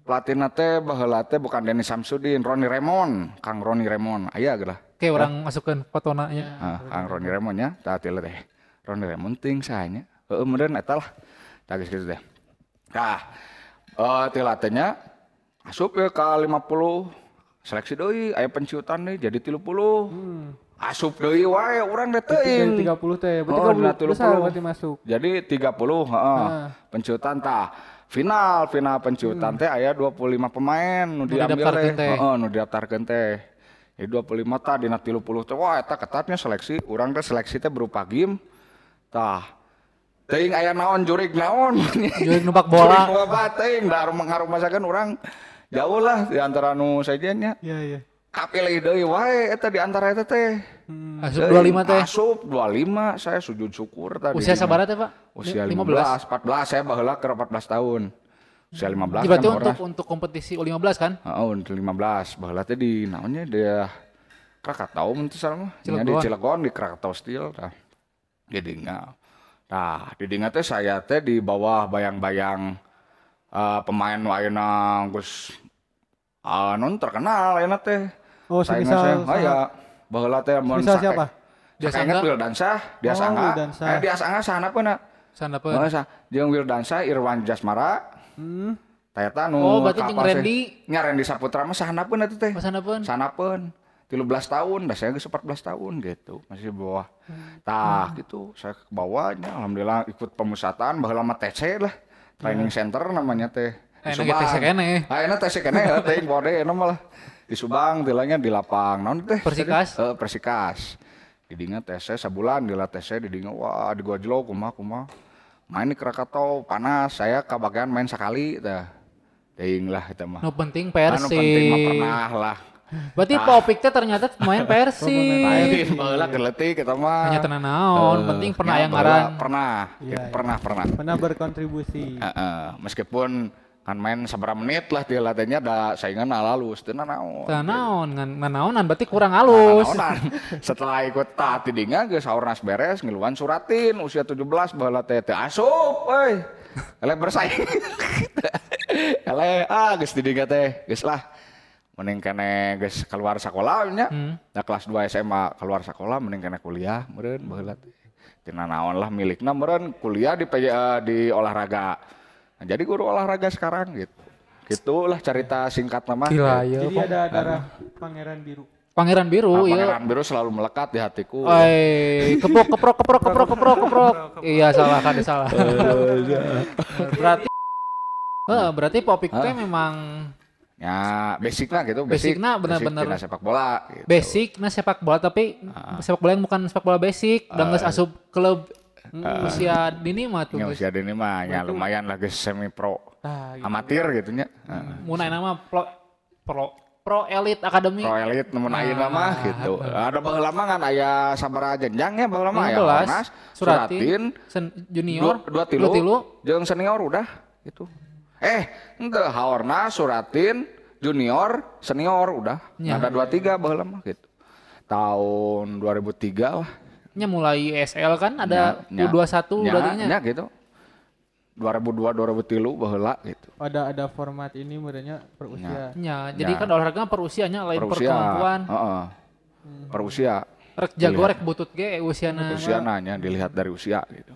Platina teh baheula teh bukan Denny Samsudin, Roni Remon, Kang Roni Remon. Aya gelah. Oke, orang masukkan fotona nya. Ah, Kang Roni Remon nya, tah teh. Roni Remon ting sahanya. Heeh meureun eta lah. Tah geus kitu teh. Tah, eh tila teh nya asup ya ka 50 seleksi deui aya penciutan deui jadi 30. Asup deui wae urang teh teuing. Jadi 30 teh. Berarti Oh, dina 30 besar 30. berarti masuk. Jadi 30, heeh. Penciutan tah. Final, final penciutan teh aya 25 pemain nu diambil teh. Heeh, nu didaftarkeun teh. Ya 25 tah dina 30 teh wah eta ketatnya seleksi. Urang teh seleksi teh berupa game. Tah. Teuing aya naon jurig naon. Jurig numpak bola. Jurig bola teuing da rumah ngarumasakeun urang jauh lah di antara nu sajiannya. Iya, iya. Kapilih deui wae eta di antara eta teh. Asup 25 teh. Asup 25 saya sujud syukur tadi. Usia sabar teh, Pak? Usia 15. 15, 14 saya baheula ke 14 tahun. Usia 15 Jadi berarti kan untuk untuk kompetisi U15 kan? Heeh, untuk 15 baheula teh di naonnya dia Krakatau mun teu salah mah. Di Cilegon. Di Krakatau Steel tah. Di dinga. Nah, di dinga teh saya teh di bawah bayang-bayang eh, pemain nu ayeuna geus ah, non terkenal ayeuna teh. Oh, saya, oh ya, baheula teh mun Semisal sake- siapa? Dia Dia Sangga? ingat Wildansah, dia Oh, sangga. Wildansah. Eh, dia sangga sana pun Sandapeun. Oh, sa jeung Wildansah Irwan Jasmara. Hmm. Tayata nu Oh, berarti jeung. Randy. Nya Randy Saputra mah sahanapeun atuh teh. Oh, sandapeun. Sanapeun. 13 tahun, dah saya geus 14 tahun gitu, masih di bawah. Tah, gitu. Saya ke bawahnya alhamdulillah ikut pemusatan baheula mah TC lah. Training center namanya teh. Di ge TC keneh. Ah, enak TC keneh ya, teh bode enak malah. Di Subang tilanya di lapang naon teh? Persikas? Eh, Persikas. Di dinga TC sebulan di TC di dinga wah di gua jelo kumaha kumaha. Main di Krakatau panas, saya kebagian main sekali tah. Teuing lah eta mah. Nu penting Anu penting mah pernah lah. Berarti Opik teh ternyata pemain Persib. Main baheula geletik eta mah. Hanya tenan naon, Eh, penting pernah nya yang ngaran. Pernah, Iya, gitu, iya. pernah, pernah. Pernah berkontribusi. Heeh, meskipun kan main seberapa menit lah dia latihnya ada saingan halus teu naon. Teu naon, ngan ngan naonan berarti kurang halus. Naonan. Setelah ikut tah tidinga geus saurnas beres ngiluan suratin usia 17 baheula teh teu asup euy. Eleh bersaing. Eleh ah geus tidinga teh geus lah. Mending kene geus keluar sekolah nya. Hmm. Da kelas 2 SMA keluar sekolah mending kene kuliah meureun baheula teh. Tina naon lah milikna meureun kuliah di PJ, eh, di olahraga. Nah, jadi guru olahraga sekarang gitu. Gitulah cerita singkat nama. Gila ya. Jadi ada darah pangeran biru. Pangeran biru Nah, ya. Pangeran biru selalu melekat di hatiku. Oi, keprok keprok keprok keprok keprok keprok. Iya salah kan salah. berarti Eh, berarti Popik teh memang Ya, basicnya gitu. Basicna basic bener-bener. tina sepak bola. Gitu. basic nah sepak bola tapi sepak bola yang bukan sepak bola basic, udah geus asup klub usia dini mah tuh. Ya, usia dini mah ya lumayan lah guys semi pro. Nah, gitu. Amatir gitu nya. Heeh. Mun nama pro pro pro elite academy. Pro elit nemen ayeuna mah gitu. Ada baheula mah kan aya sabaraha jenjang ya baheula mah aya 15, Ornas, Suratin, Suratin, sen- junior, dua, dua tilu, dua tilu, jeung senior udah gitu. Eh, ente Haorna, Suratin, junior, senior udah. Ya. Ada dua tiga baheula mah gitu. Tahun 2003 lah. nya mulai SL kan ada Nya- U21 nya- berarti nya. nya gitu. 2002 2003 baheula gitu. ada ada format ini merenya per usia. Nya, jadi Ya. kan olahraga per usianya lain per Per usia. kemampuan. Heeh. Per usia. Rek jago rek butut ge usiana. Usia nanya dilihat dari usia gitu.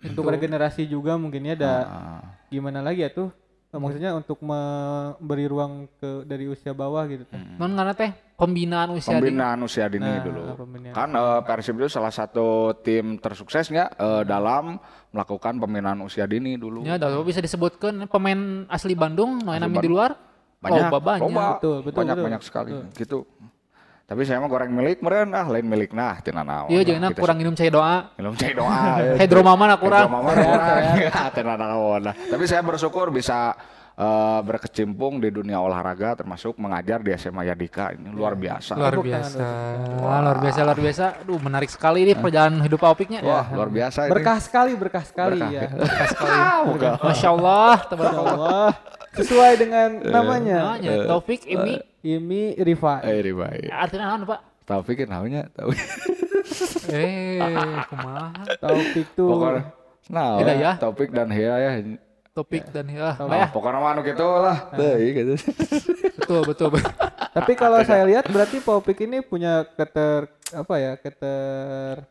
untuk regenerasi juga mungkin ya ada Ah. gimana lagi ya tuh maksudnya untuk memberi ruang ke dari usia bawah gitu tuh. Non karena teh pembinaan usia dini. pembinaan usia dini Nah, dulu. pembinaan. Kan eh, Persib itu salah satu tim tersuksesnya eh, dalam melakukan pembinaan usia dini dulu. Ya, dah bisa disebutkan pemain asli Bandung, no Asli nami di luar. banyak, loba banyak. Betul, betul, banyak betul. banyak sekali gitu. Tapi saya mah goreng milik meren ah lain milik nah tina naon. Iya, jangan kita kurang minum cai doa. Minum cai doa. ya. Hydro mama na kurang. Hydro mama na kurang. Tina naon. Nah, Tapi saya bersyukur bisa eh, berkecimpung di dunia olahraga termasuk mengajar di SMA Yadika ini luar biasa. Luar biasa. Luar biasa, luar biasa. Aduh, menarik sekali nih perjalanan hidup Opiknya. Wah, luar biasa ini. Berkah sekali, berkah sekali Berkah, ya. Berkah sekali. Masya Allah, Masya tabarakallah. Sesuai dengan namanya. Namanya Taufik Imi. Imi Rifa. Eh, ribai. Artinya apa, Pak? Taufik kan namanya Taufik. Eh, kumaha? Taufik tuh. Pokoknya nah, Hidayah. Taufik dan Hidayah. Topik dan ya, Ah, ya. pokoknya mah anu gitu lah. Iya gitu. Betul, betul, betul. Tapi kalau saya lihat berarti Taufik ini punya keter apa ya keter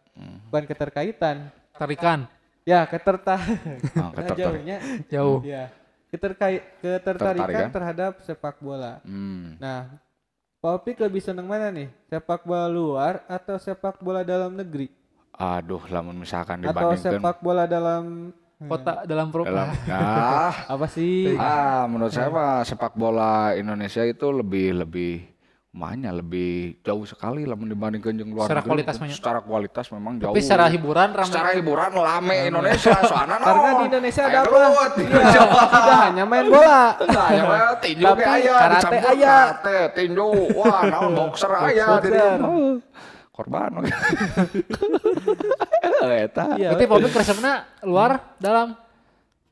bukan keterkaitan Tarikan ya ketertar Oh, ketertarik. jauhnya jauh. ya keterkait ketertarikan Tertarikan. terhadap sepak bola. Hmm. nah Taufik lebih seneng mana nih? Sepak bola luar atau sepak bola dalam negeri? Aduh, lamun misalkan atau dibandingkan sepak bola dalam Kota dalam dalam perubahan. nah, apa sih? Ah menurut saya mah sepak bola Indonesia itu lebih lebih Makanya lebih jauh sekali lah dibandingkan yang luar Secara kualitas ya. Secara kualitas memang jauh. Tapi secara hiburan ramai. Secara hiburan lame Indonesia soalnya karena naon? di Indonesia ada apa. Iya, tidak hanya main bola Nah, ya mah tinju Tapi ge aya, karate dicampur aya. Karate, tinju, wah, naon boxer aya di Boxer. dieu mah. Korban. Eta. iya Berarti Popik resepnya luar dalam.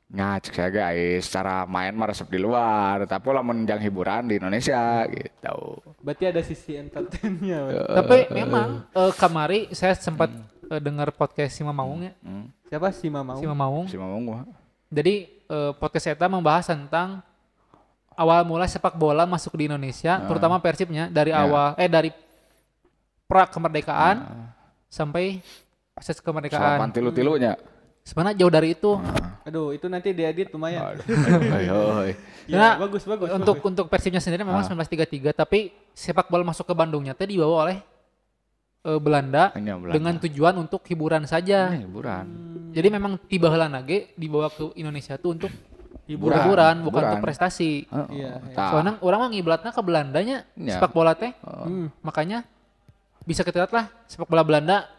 Nah, cek saya guys, secara main mah resep di luar, tapi lamun yang hiburan di Indonesia gitu. berarti ada sisi entertainnya Bang. Tapi memang eh, kamari saya sempat eh, dengar podcast Sima Maung ya. Hmm. siapa sih Mama Sima Maung. Si Mamung mah. Jadi eh, podcast saya membahas tentang awal mula sepak bola masuk di Indonesia, terutama Persibnya dari Ya. awal eh dari pra kemerdekaan sampai proses kemerdekaan. tilu-tilunya. Sebenarnya jauh dari itu. aduh itu nanti diedit lumayan Ayo. ya, Nah, bagus bagus untuk bagus. untuk Persibnya sendiri memang 1933 tapi sepak bola masuk ke Bandungnya tadi dibawa oleh eh, Belanda Hanya Belanda. dengan tujuan untuk hiburan saja. Ini hiburan. Jadi memang tiba heula nage dibawa ke Indonesia tuh untuk Hiburan. hiburan, bukan Hiburan. untuk prestasi. Heeh. Iya. Tah. Soalnya orang mah ngiblatnya ke Belandanya Iya. sepak bola teh. Hmm. Makanya bisa kita lihat lah sepak bola Belanda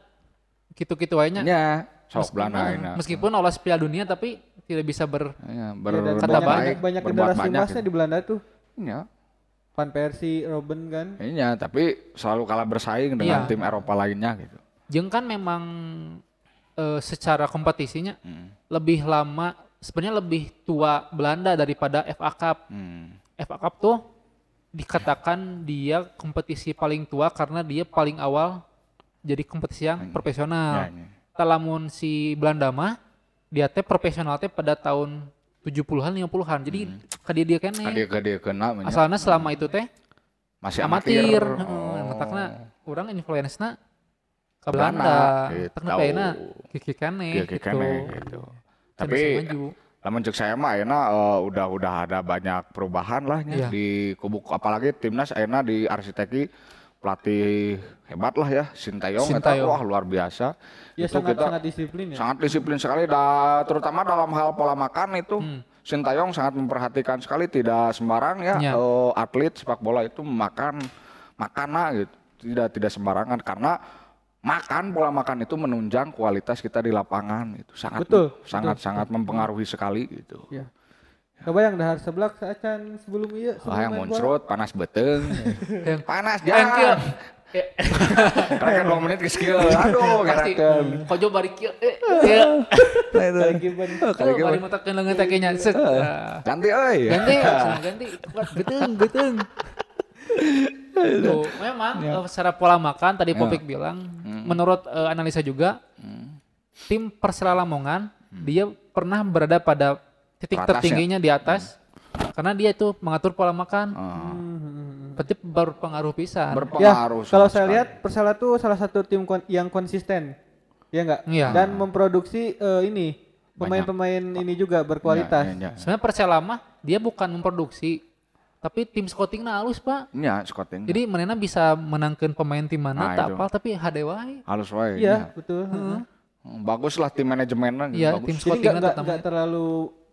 gitu-gitu aja. Nya, sok Belanda ini. Meskipun lolos Piala Dunia tapi tidak bisa ber Ya, Iya, dan berbuat kata banyak, baik, banyak generasi banyak. emasnya di Belanda tuh Iya. Van Persie, Robben kan Iya, tapi selalu kalah bersaing dengan Iya. tim Eropa lainnya gitu. Jeung kan memang eh, secara kompetisinya Hmm. lebih lama sebenarnya lebih tua Belanda daripada FA Cup. Hmm. FA Cup tuh dikatakan dia kompetisi paling tua karena dia paling awal jadi kompetisi yang Hmm. profesional. Ya. Talamun si Belanda mah dia teh profesional teh pada tahun 70-an 50-an. Jadi Hmm. ka dia kene. Kadia kadia kena nya. Asalnya selama itu teh masih amatir. amatir. Heeh, matakna urang influence-na ke Belanda, Belanda. gitu. Tekna kayakna kiki kene gitu. kene gitu. Tapi. Lamun cek saya mah ayeuna eh, udah udah ada banyak perubahan lah nya Iya. di kubu apalagi timnas ayeuna di arsiteki pelatih hebat lah ya Sintayong eta. Sintayong. wah luar biasa. ya Itu sangat kita sangat disiplin ya. sangat disiplin sekali. Da, terutama dalam hal pola makan itu Hmm. Sintayong sangat memperhatikan sekali. Tidak sembarang ya Iya. eh, atlet sepak bola itu makan makana gitu. Tidak tidak sembarangan. Karena makan pola makan itu menunjang kualitas kita di lapangan itu sangat Betul, sangat betul, sangat mempengaruhi sekali gitu. Ya kebayang dahar sebelah saacan sebelum iya sebelum Wah yang muncrut panas beteng. Yang- panas Yang kieu. jangan Eh, karena dua menit ke skill aduh pasti gerakan kojo bari kieu. Eh, kieu. Kali Gibbon. Tuh, bari matakeun leungeun teh. Ah. ganti euy ganti ganti. Kuat geteng geteng Tuh, memang eh, secara pola makan tadi Popik bilang menurut eh, analisa juga tim Persela Lamongan dia pernah berada pada titik ya? tertingginya di atas karena dia itu mengatur pola makan Ah, berarti berpengaruh pisan Ya, berpengaruh kalau sama saya sekali. lihat Persela tuh salah satu tim kon- yang konsisten, ya enggak? Iya. Dan memproduksi eh, ini pemain-pemain ini juga berkualitas. Ya, ya, ya. Sebenarnya Persela mah dia bukan memproduksi, tapi tim scoutingnya halus pak. Ya, scouting. Jadi mana bisa menangkan pemain tim Nah, mana tak itu. apa tapi HD wae. halus wae. Iya, ya. betul. Hmm, Bagus lah tim manajemennya Iya, bagus. tim Jadi scoutingnya nggak nggak tetap. nggak terlalu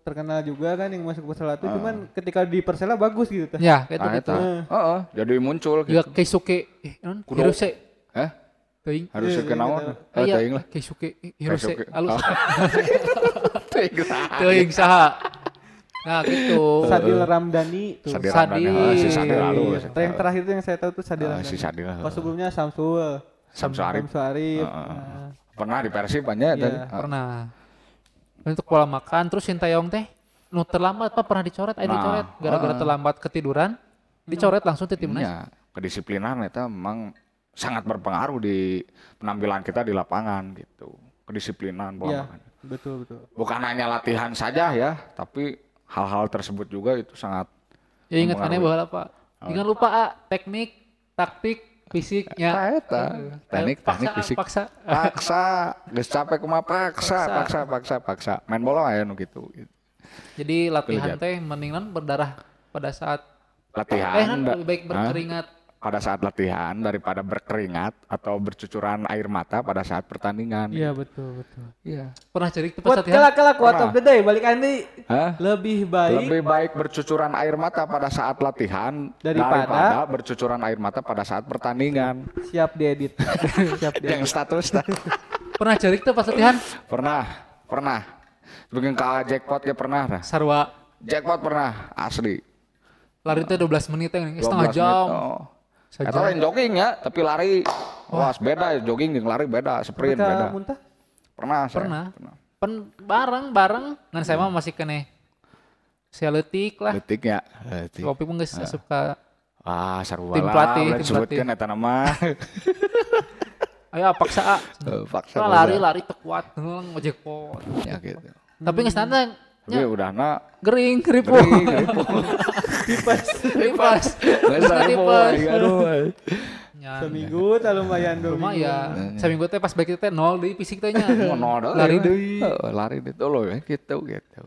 terkenal juga kan yang masuk Persela Ah. itu, cuman ketika di Persela bagus gitu. teh. Ya, gitu Nah, gitu. eta. Heeh, jadi muncul Juga gitu. Keisuke eh non Kudo. Hirose Eh, teuing. harus Iya, ke naon? gitu. Eh, Iya, teuing lah. Keisuke eh, Hirose halus. Oh. Teuing lah. Teuing saha. Nah, gitu. Sadil Ramdhani tuh. Sadil Sadil. Ramdhani. Ah, si Sadil Iya, halus. Iya. Yang terakhir tuh yang saya tahu tuh Sadil Ah, Ramdhani. si Sadil. Kalau sebelumnya Samsul, Samsu Arif. Samsu Arif. Heeh. Nah, Pernah di Persib banyak Iya. tadi. Ah, Pernah. Untuk pola makan terus Sintayong teh nu terlambat Pak pernah dicoret, aya Nah, dicoret gara-gara heeh. terlambat ketiduran. Dicoret langsung ke timnas. Ya, kedisiplinan itu memang sangat berpengaruh di penampilan kita di lapangan gitu. Kedisiplinan pola Iya, makan. betul betul. Bukan hanya latihan saja ya, tapi hal-hal tersebut juga itu sangat Ya ingat aneh bahwa Pak. Jangan lupa ah, teknik, taktik, fisiknya. Eta. Teknik, teknik, fisik. Paksa. paksa, geus capek kumaha paksa, Paksa. paksa, paksa. Main bola aya nu gitu. Jadi latihan teh mendingan berdarah pada saat Latihan eh lebih baik berkeringat. Pada saat latihan daripada berkeringat atau bercucuran air mata pada saat pertandingan. Iya betul betul. Iya. Pernah jadi pas latihan? kelak kelak Pernah. of the day balik Andi Hah? lebih baik Lebih baik bercucuran air mata pada saat latihan Daripada- bercucuran air mata pada saat pertandingan. siap diedit. siap diedit. Yang status dah. Pernah jadi tuh pas latihan? pernah, pernah. Bikin kalah jackpot ya pernah dah. Sarwa Jackpot pernah asli. lari teh 12 menit teh 12 setengah jam. menit, oh. Sejam. Eta lain jogging ya, tapi lari. Wah, beda jogging jeung lari beda, sprint Mereka beda. muntah? Pernah saya. Pernah. Pen bareng bareng ngan saya mah masih kene saya letik lah. Detik ya. Detik. Kopi pun geus suka Wah, sarua Tim lah, pelatih, tim disebutkan eta nama. ayo paksa ah. Eh, Paksa Nah, lari lari teu kuat heung ojek pot. Ya gitu. Tapi geus nanti Tapi udah na gering keripu. Gering, keripu. Tipes. Tipes. Usah Tipes. aduh. Ya, Seminggu tak lumayan dua minggu. lumayan. Seminggu teh pas baik teh nol di fisik teh nya. Mau nol Lari ya. deui. Heeh, lari deui tuh loh ya gitu gitu.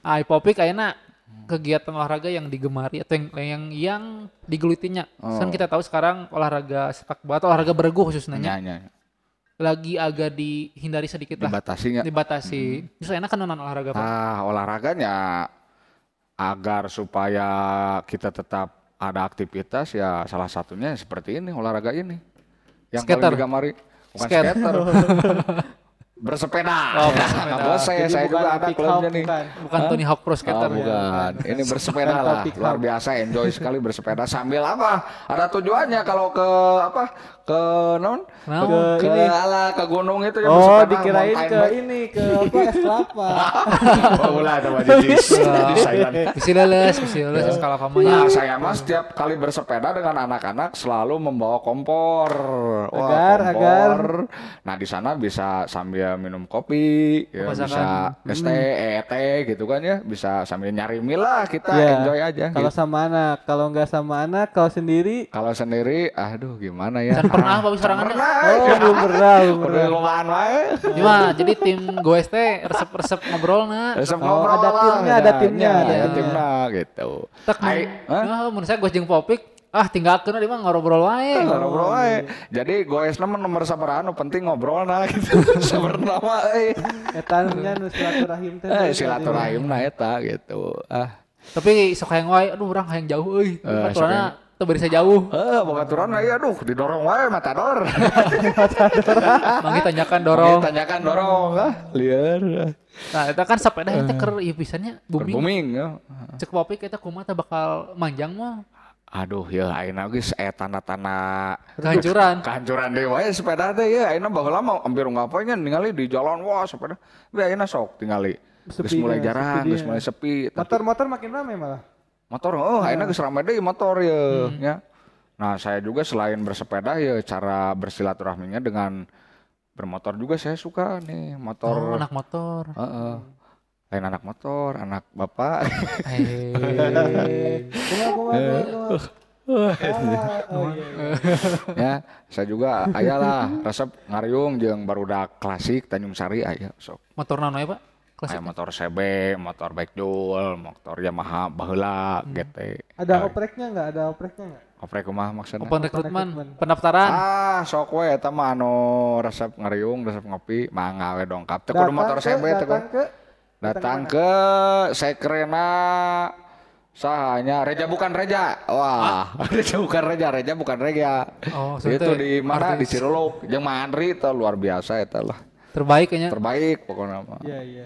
Ah, Popik kayaknya kegiatan olahraga yang digemari atau yang yang, yang digelutinya. Oh. Kan kita tahu sekarang olahraga sepak bola atau olahraga beregu khususnya Nanya lagi agak dihindari sedikit lah dibatasi nggak? dibatasi. Terus enak kan nonton olahraga Pak? Ah, olahraganya agar supaya kita tetap ada aktivitas ya salah satunya seperti ini olahraga ini. Yang Skater. paling digamari bukan Skate. skater. bersepeda. Oh, bersepeda. Nah, bos saya, Jadi saya bukan juga ada klubnya nih. bukan. Bukan Tony Hawk Pro Skater. Oh, bukan. Ini bersepeda lah. Luar biasa enjoy sekali bersepeda sambil apa? Ada tujuannya kalau ke apa? Ke non? Ke, Ke ke ini. ala ke gunung itu ya Oh, dikirain ke bike. ini ke apa es kelapa. Oh, ulah di silent. Bisa leles, bisa leles skala Nah, famanya. saya mah setiap kali bersepeda dengan anak-anak selalu membawa kompor. Wah, Agar, kompor. Nah, di sana bisa sambil minum kopi, ya, bisa es teh, eh, teh gitu kan ya, bisa sambil nyari mie lah kita Iya. enjoy aja. Kalau gitu. sama anak, kalau nggak sama anak, kalau sendiri Kalau sendiri, aduh gimana ya? Dan pernah Pak serangannya. Pernah. Oh, belum pernah, belum pernah. lumayan wae. Cuma jadi tim goes teh resep-resep ngobrol na. Resep Oh, ngobrol ada lah, timnya, ada timnya, ada ada timnya gitu. Tak? Nah, menurut saya gue jeung Popik ah tinggalkeun di mah ngobrol wae. ngobrol wae. Jadi goesna mah nomor sabaraha nu penting ngobrol nah gitu. Sabarna wae. etannya nu silaturahim teh. Eh silaturahimna eta gitu. Ah. Tapi sok hayang wae aduh urang hayang jauh euy. Eh, Aturanna teu bari jauh. Eh, bokaturan ya aduh didorong wae matador. Manggi tanyakan dorong. Tanyakan dorong ah, liar. Nah, eta kan sepeda eta keur ieu pisannya booming. Booming ya. Cek Popik eta kumaha teh bakal manjang mah. Aduh ya ayeuna geus aya tanda-tanda Kehancuran. kehancuran deh wae sepeda teh ya ayeuna baheula mah hampir ngapain ningali di jalan wah sepeda tapi ayeuna sok tingali geus Sepi mulai ya, jarang geus dia. mulai sepi Motor-motor makin ramai malah. motor oh ayeuna geus rame deui motor ya Hmm. ya nah saya juga selain bersepeda ya cara bersilaturahminya dengan bermotor juga saya suka nih motor Oh, anak motor. Heeh. Lain anak motor anak bapak iya. ya saya juga aya lah resep ngariung jeung barudak klasik Tanjung Sari aya sok Motor naon we, Pak? klasik. Kayak motor CB, motor backdoor, motor Yamaha baheula GT. Ada opreknya nggak? Ada opreknya nggak? Oprek kumaha maksudnya? Open recruitment, recruitment. pendaftaran. Ah, sok we eta mah anu resep ngariung, resep ngopi, mangga we dongkap. Teu kudu motor CB teu datang ke Sekrena sahanya Reja bukan Reja. Wah, Reja bukan Reja, Reja bukan Reja. Oh, itu di mana? Di artis. Ciruluk. Jeung Mandri itu luar biasa eta lah. Terbaik kayaknya. Terbaik pokoknya. Iya iya.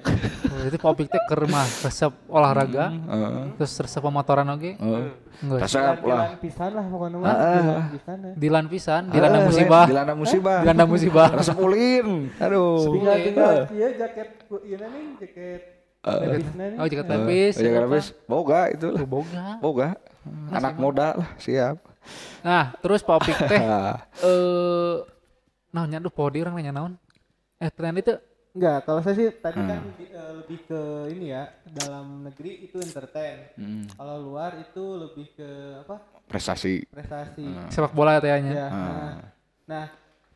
Oh, Itu Popik teh keur mah resep olahraga, Heeh. terus resep pemotoran oge. Heeh. Enggak. Resep lah. Dilan pisan lah pokoknya mah. Dilan pisan ya. Dilan pisan, dilanda Ah, musibah. Dilanda musibah. Dilanda musibah. Resep ulin. Aduh. Tinggal tinggal iya jaket ku- iya nih jaket nih. Oh, jaket lepis. Oh, jaga habis. Boga itu lah. Tuh, boga. Boga. Anak muda lah, siap. Nah, terus Popik teh Ah. eh naonnya aduh podi orang nanya naon. Eh, tren itu Enggak, kalau saya sih tadi kan Hmm. di- eh, lebih ke ini ya, dalam negeri itu entertain. Hmm. Kalau luar itu lebih ke apa? Prestasi. Prestasi. sepak bola tanya. Ya. Hmm. Nah, nah,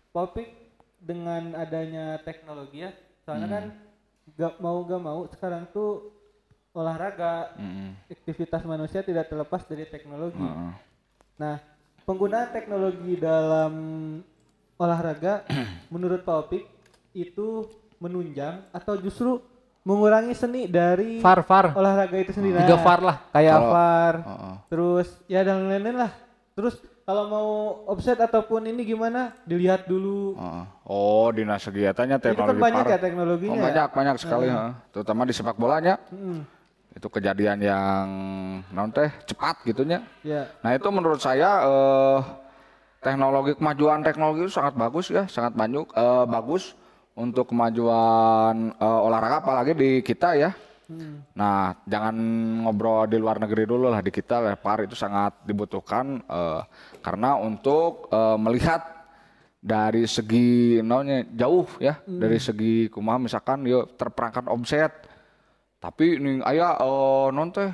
Popik dengan adanya teknologi ya, soalnya kan gak mau gak mau sekarang tuh olahraga, Mm. aktivitas manusia tidak terlepas dari teknologi. Heeh. Nah, penggunaan teknologi dalam olahraga menurut Pak Opik itu menunjang atau justru mengurangi seni dari Far far. olahraga itu sendiri. Tiga far lah. Kayak Kalau- VAR, Heeh. terus ya dan lain-lain lah. Terus kalau mau offset ataupun ini gimana dilihat dulu. Heeh. Oh, dinas kegiatannya itu kan teknologi banyak par. ya teknologinya. Oh, ya? banyak banyak sekali, heeh. terutama di sepak bolanya. Mm, Itu kejadian yang non teh cepat gitunya. ya. Nah, itu menurut saya eh teknologi kemajuan teknologi itu sangat bagus ya, sangat banyak eh, bagus untuk kemajuan eh, olahraga apalagi di kita ya. Hmm. Nah, jangan ngobrol di luar negeri dulu lah di kita lah. PAR itu sangat dibutuhkan eh, karena untuk eh, melihat dari segi naonnya jauh ya, dari segi kumaha misalkan yuk terperangkat omset. Tapi ini aya eh, non teh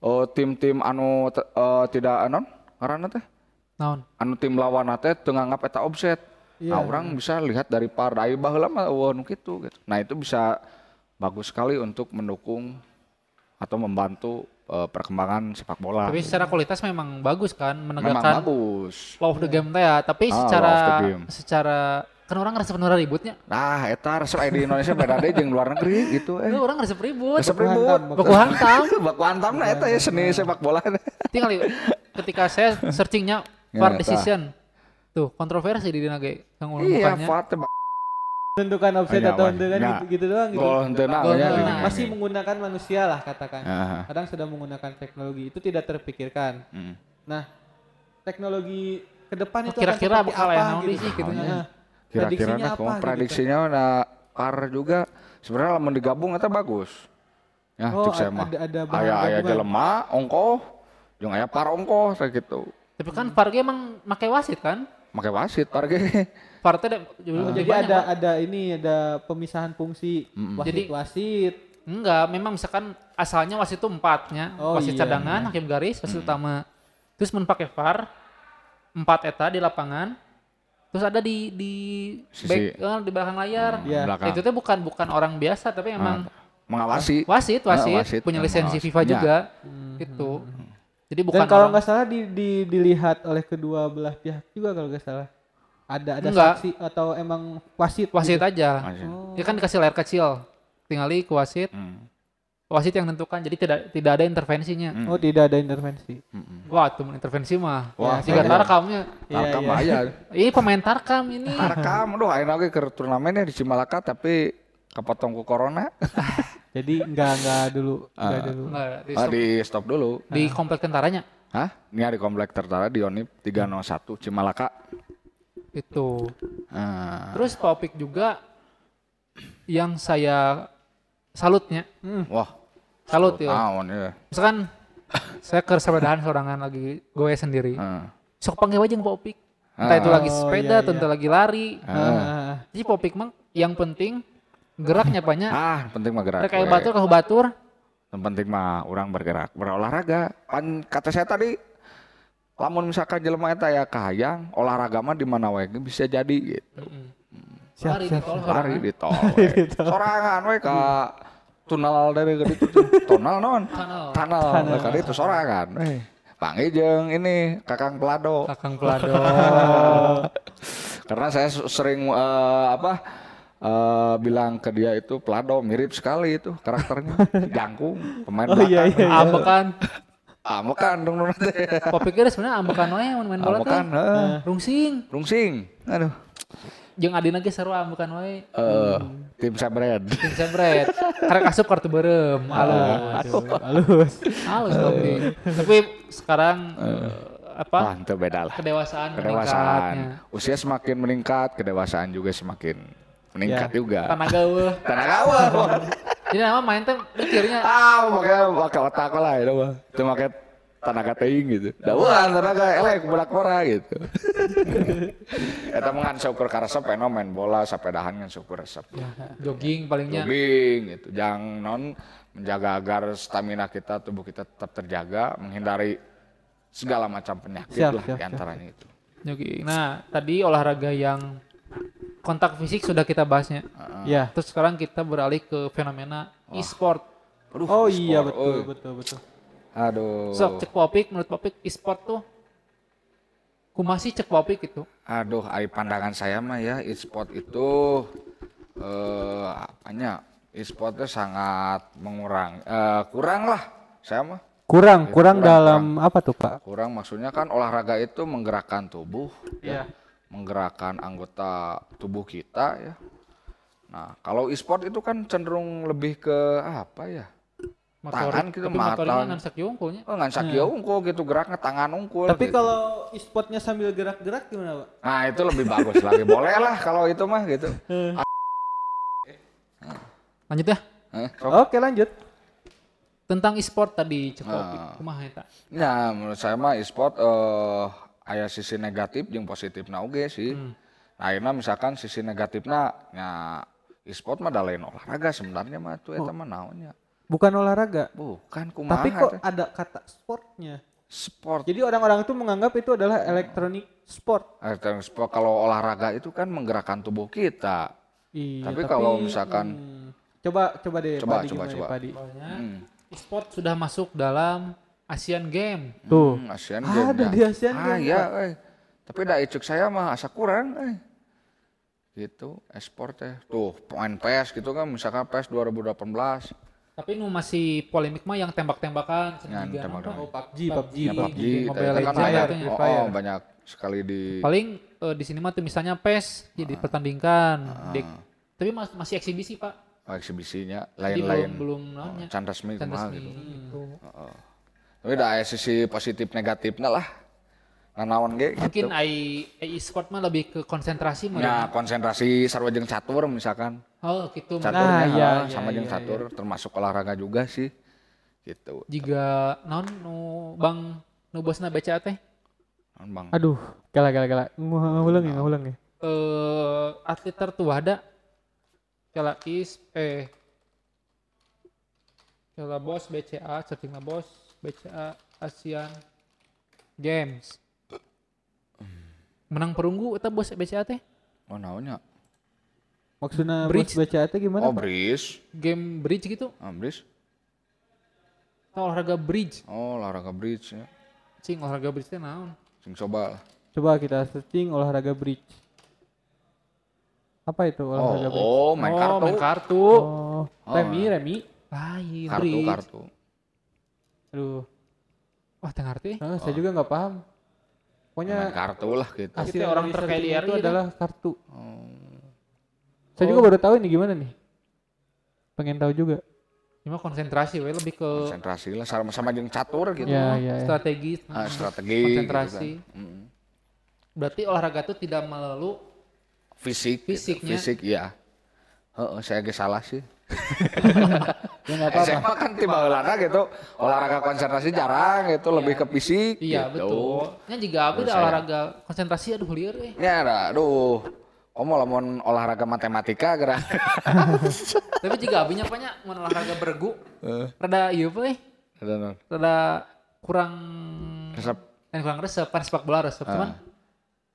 eh, tim-tim anu te- eh, tidak non karena teh Naon? anu tim lawan teh teu nganggap eta Nah, Iya. orang bisa lihat dari par dari baheula mah eueuh kitu gitu. Nah, itu bisa bagus sekali untuk mendukung atau membantu eh, perkembangan sepak bola. Tapi secara kualitas memang bagus kan Memang menegakkan bagus. law of the game teh ya. Tapi Ah, secara secara kan orang ngerasa bener ributnya. Nah, eta resep di Indonesia beda deh jeung luar negeri gitu eh. Lu orang ngerasa ribut. Resep ribut. Baku hantam. Baku hantam nah eta ya seni sepak bola. Tinggal ketika saya searchingnya Ya, VAR eta. decision. Tuh, kontroversi di dina ge. Yang ulah Iya, mukanya. Fat Tentukan offset Iya, atau Mas. henteu kan Nggak. gitu, gitu doang gitu. gol henteu na Gol nya henteu gini. na. Masih menggunakan manusia lah katakan. Aha. Kadang sudah menggunakan teknologi itu tidak terpikirkan. Mm. Nah, teknologi ke depan itu Kira-kira akan bakal apa yang gitu. sih gitu Nah, nya. Kira-kira prediksinya nah, apa gitu. prediksinya nah par juga sebenarnya lamun digabung eta bagus. Ya, Oh, cek saya ada- mah. ada- ada bahan Aya aya gabungan. jelema ongkoh jeung aya par ongkoh kayak gitu. Tapi kan VAR emang make wasit kan? Make wasit ge. VAR teh da- Oh, lebih jadi ada ada ini ada pemisahan fungsi Jadi- wasit-wasit. Enggak, memang misalkan asalnya wasit itu empatnya, Oh, wasit iya, cadangan, hakim garis, wasit utama. Terus mun pakai VAR, empat eta di lapangan, terus ada di di Sisi. back eh, di belakang layar. Iya. Belakang. Itu tuh bukan bukan orang biasa, tapi emang mengawasi. wasit, Ah, wasit, wasit punya lisensi. FIFA Ya. juga, gitu. Jadi bukan Dan kalau orang- nggak salah di, di- dilihat oleh kedua belah pihak juga kalau nggak salah. Ada ada Enggak. saksi atau emang wasit. wasit gitu. aja. Wasit. Dia kan dikasih layar kecil, tinggali ke wasit, Hmm. wasit yang nentukan. Jadi tidak tidak ada intervensinya. Hmm. Oh, tidak ada intervensi. Wah, tuh intervensi mah. Wah, Jika iya. tarkamnya. Iya, Tarkam iya. aya. Ini pemain tarkam ini. Tarkam aduh ayeuna ge keur turnamen ya di Cimalaka tapi kapotong ku corona. Jadi enggak enggak dulu, enggak dulu. Enggak, di, Ah, di stop dulu. di komplek tentaranya. Hah? Ini di komplek tertara di Onip 301 Cimalaka. Itu. Ah. Terus topik juga yang saya salutnya, Wah, salut ya. naon ya. Misalkan saya ke sepedaan sorangan lagi gue sendiri. Heeh. Sok panggil aja Popik. Entah itu lagi Oh, sepeda, iya, atau iya. entah lagi lari. Ah, Jadi Popik mah yang penting geraknya banyak. Ah, penting mah gerak. Kayak batur ke batur. Yang penting mah orang bergerak, berolahraga. Pan kata saya tadi lamun misalkan jelema eta ya kahayang olahraga mah di mana wae bisa jadi gitu. siap, lari siap, di tol Lari sorangan. di tol. Sorangan we ka tunnel dari gede itu tunnel non Tunnel. tunnel kali itu sorangan eh panggil jeung ini kakang pelado Kakang Pelado. karena saya sering eh, apa eh, bilang ke dia itu pelado mirip sekali itu karakternya jangkung pemain Oh, iya, belakang iya. Ambekan. amekan dong nun teh Popikir sebenarnya ambekan mun main bola teh. amekan heeh. Rungsing. rungsing aduh Jeung adina ge seru ambekan we. Eh, tim sabred Tim Sebret. Karek asup kartu berem. Halus. Halus. Halus tapi. Tapi sekarang eh, apa? Wah, itu beda lah. Kedewasaan Kedewasaan. meningkatnya. Usia semakin meningkat, kedewasaan juga semakin meningkat Ya. juga. Tenaga weh. Tenaga wah. Jadi nama main teh mikirnya ah, makanya pakai otak lah itu mah. Itu pakai tenaga teing gitu. Dawan tenaga elek budak pora gitu. Eta mah ngan syukur karesep eno main bola sapedahan ngan syukur resep. jogging palingnya. Jogging gitu. Jangan non menjaga agar stamina kita, tubuh kita tetap terjaga, menghindari segala macam penyakit Siap, lah siap, di antaranya itu. Jogging. Nah, tadi olahraga yang kontak fisik sudah kita bahasnya. Ya. Terus sekarang kita beralih ke fenomena e-sport. Aduh, Oh iya e-sport, betul euy. betul betul. Aduh. So, cek Popik, menurut Popik e-sport tuh kumasi cek Popik gitu. Aduh, dari pandangan saya mah ya e-sport itu eh apanya? E-sport itu sangat mengurang eh kurang lah saya mah. Kurang kurang kurang, dalam apa tuh Pak? Kurang maksudnya kan olahraga itu menggerakkan tubuh, Iya. Menggerakkan anggota tubuh kita ya. Nah, kalau e-sport itu kan cenderung lebih ke apa ya? Tangan gitu, mata. motornya ngan sak unggulnya. Oh, ngan sakio unggul gitu geraknya tangan unggul. Tapi gitu. kalau e-sportnya sambil gerak-gerak gimana Pak? Nah, itu lebih bagus lagi. Boleh lah kalau itu mah gitu. Lanjut ya. Eh. Oke lanjut. Tentang e-sport tadi cek Popik. Ah. Kumaha eta? Ya, menurut saya mah e-sport eh aya sisi negatif jeung positifna oge sih. Nah, ayeuna misalkan sisi negatifna nya e-sport mah da lain olahraga sebenarnya mah tuh eta mah naonnya. Bukan olahraga. Bukan kumaha Tapi kok ada kata sportnya. sport. Jadi orang-orang itu menganggap itu adalah elektronik sport. Elektronik sport kalau olahraga itu kan menggerakkan tubuh kita. Iya, Tapi kalau misalkan- hmm, coba coba deh Coba, Padi coba, gimana, coba. Padi? Soalnya Hmm. e-sport sudah masuk dalam Asian Game. Tuh. Hmm, Asian Ada Games ya. di Asian ah, Games, iya, eh. Tapi da icuk saya mah asa kurang eh. Gitu, esport teh. Tuh, main PES gitu kan misalkan PES 2018. Tapi nu masih polemik mah yang tembak-tembakan, Yang juga tembak-tembakan. nonton. Oh, PUBG, Ya, PUBG, PUBG, Mobile kan Legends banyak, ya. oh, oh, banyak sekali di Paling eh, di sini mah tuh misalnya PES jadi pertandingkan, Dek. tapi mas- masih eksibisi pak. oh, eksibisinya lain-lain. belum belum nanya. Can resmi Can kumaha resmi gitu. gitu. Tapi da aya sisi positif negatifnya lah. Nanaon ge Mungkin gitu. ai ai e-sport mah lebih ke konsentrasi mah. Ya, konsentrasi sarua jeung catur misalkan. Oh gitu. Caturnya iya, ah, iya, sama jeung iya, catur termasuk olahraga juga sih. Gitu. Jika non nu bang nu bosna baca teh Naon, Bang? Aduh, gala gala gala. Ngulang ya, ngulang ya. eh atlet tertua ada Kala is eh Kala bos BCA searching bos BCA Asian Games menang perunggu eta bos BCA teh Oh, naonnya? Maksudnya Bridge. bos baca itu gimana? Oh, Pak? bridge. game bridge gitu Ah, bridge. atau olahraga bridge Oh, olahraga bridge ya. cing olahraga bridge teh naon Sing coba lah. Coba kita searching olahraga bridge. Apa itu Oh, olahraga bridge? oh, main oh, kartu. main kartu Oh, remi, remi. lain Kartu, bridge kartu. Aduh, wah tengah arti ah, saya juga nggak paham. Main Pokoknya kartu lah gitu. Hasil orang terkait itu gitu. adalah kartu. Oh. Saya juga baru tahu ini gimana nih. Pengen tahu juga. mah konsentrasi we lebih ke Konsentrasi lah sama sama jeung catur gitu. Ya, ya, ya. strategi Ah, strategi konsentrasi gitu kan. Mm. berarti olahraga itu tidak melulu Fisik. gitu. Fisiknya. Fisik iya. Heeh, saya ge salah sih. Ya nggak apa-apa. SMA kan tiba heulana gitu. Olahraga konsentrasi jarang gitu, lebih ke fisik iya gitu. betul nya juga aku saya. olahraga konsentrasi aduh liar eh Ya, ada, aduh. Kamu lamun olahraga matematika gerak. tapi juga abinya banyak mun olahraga bergu Eh. rada iya apa eh Ada non. rada kurang Resep. eh, kurang resep kan sepak bola resep Ah. cuman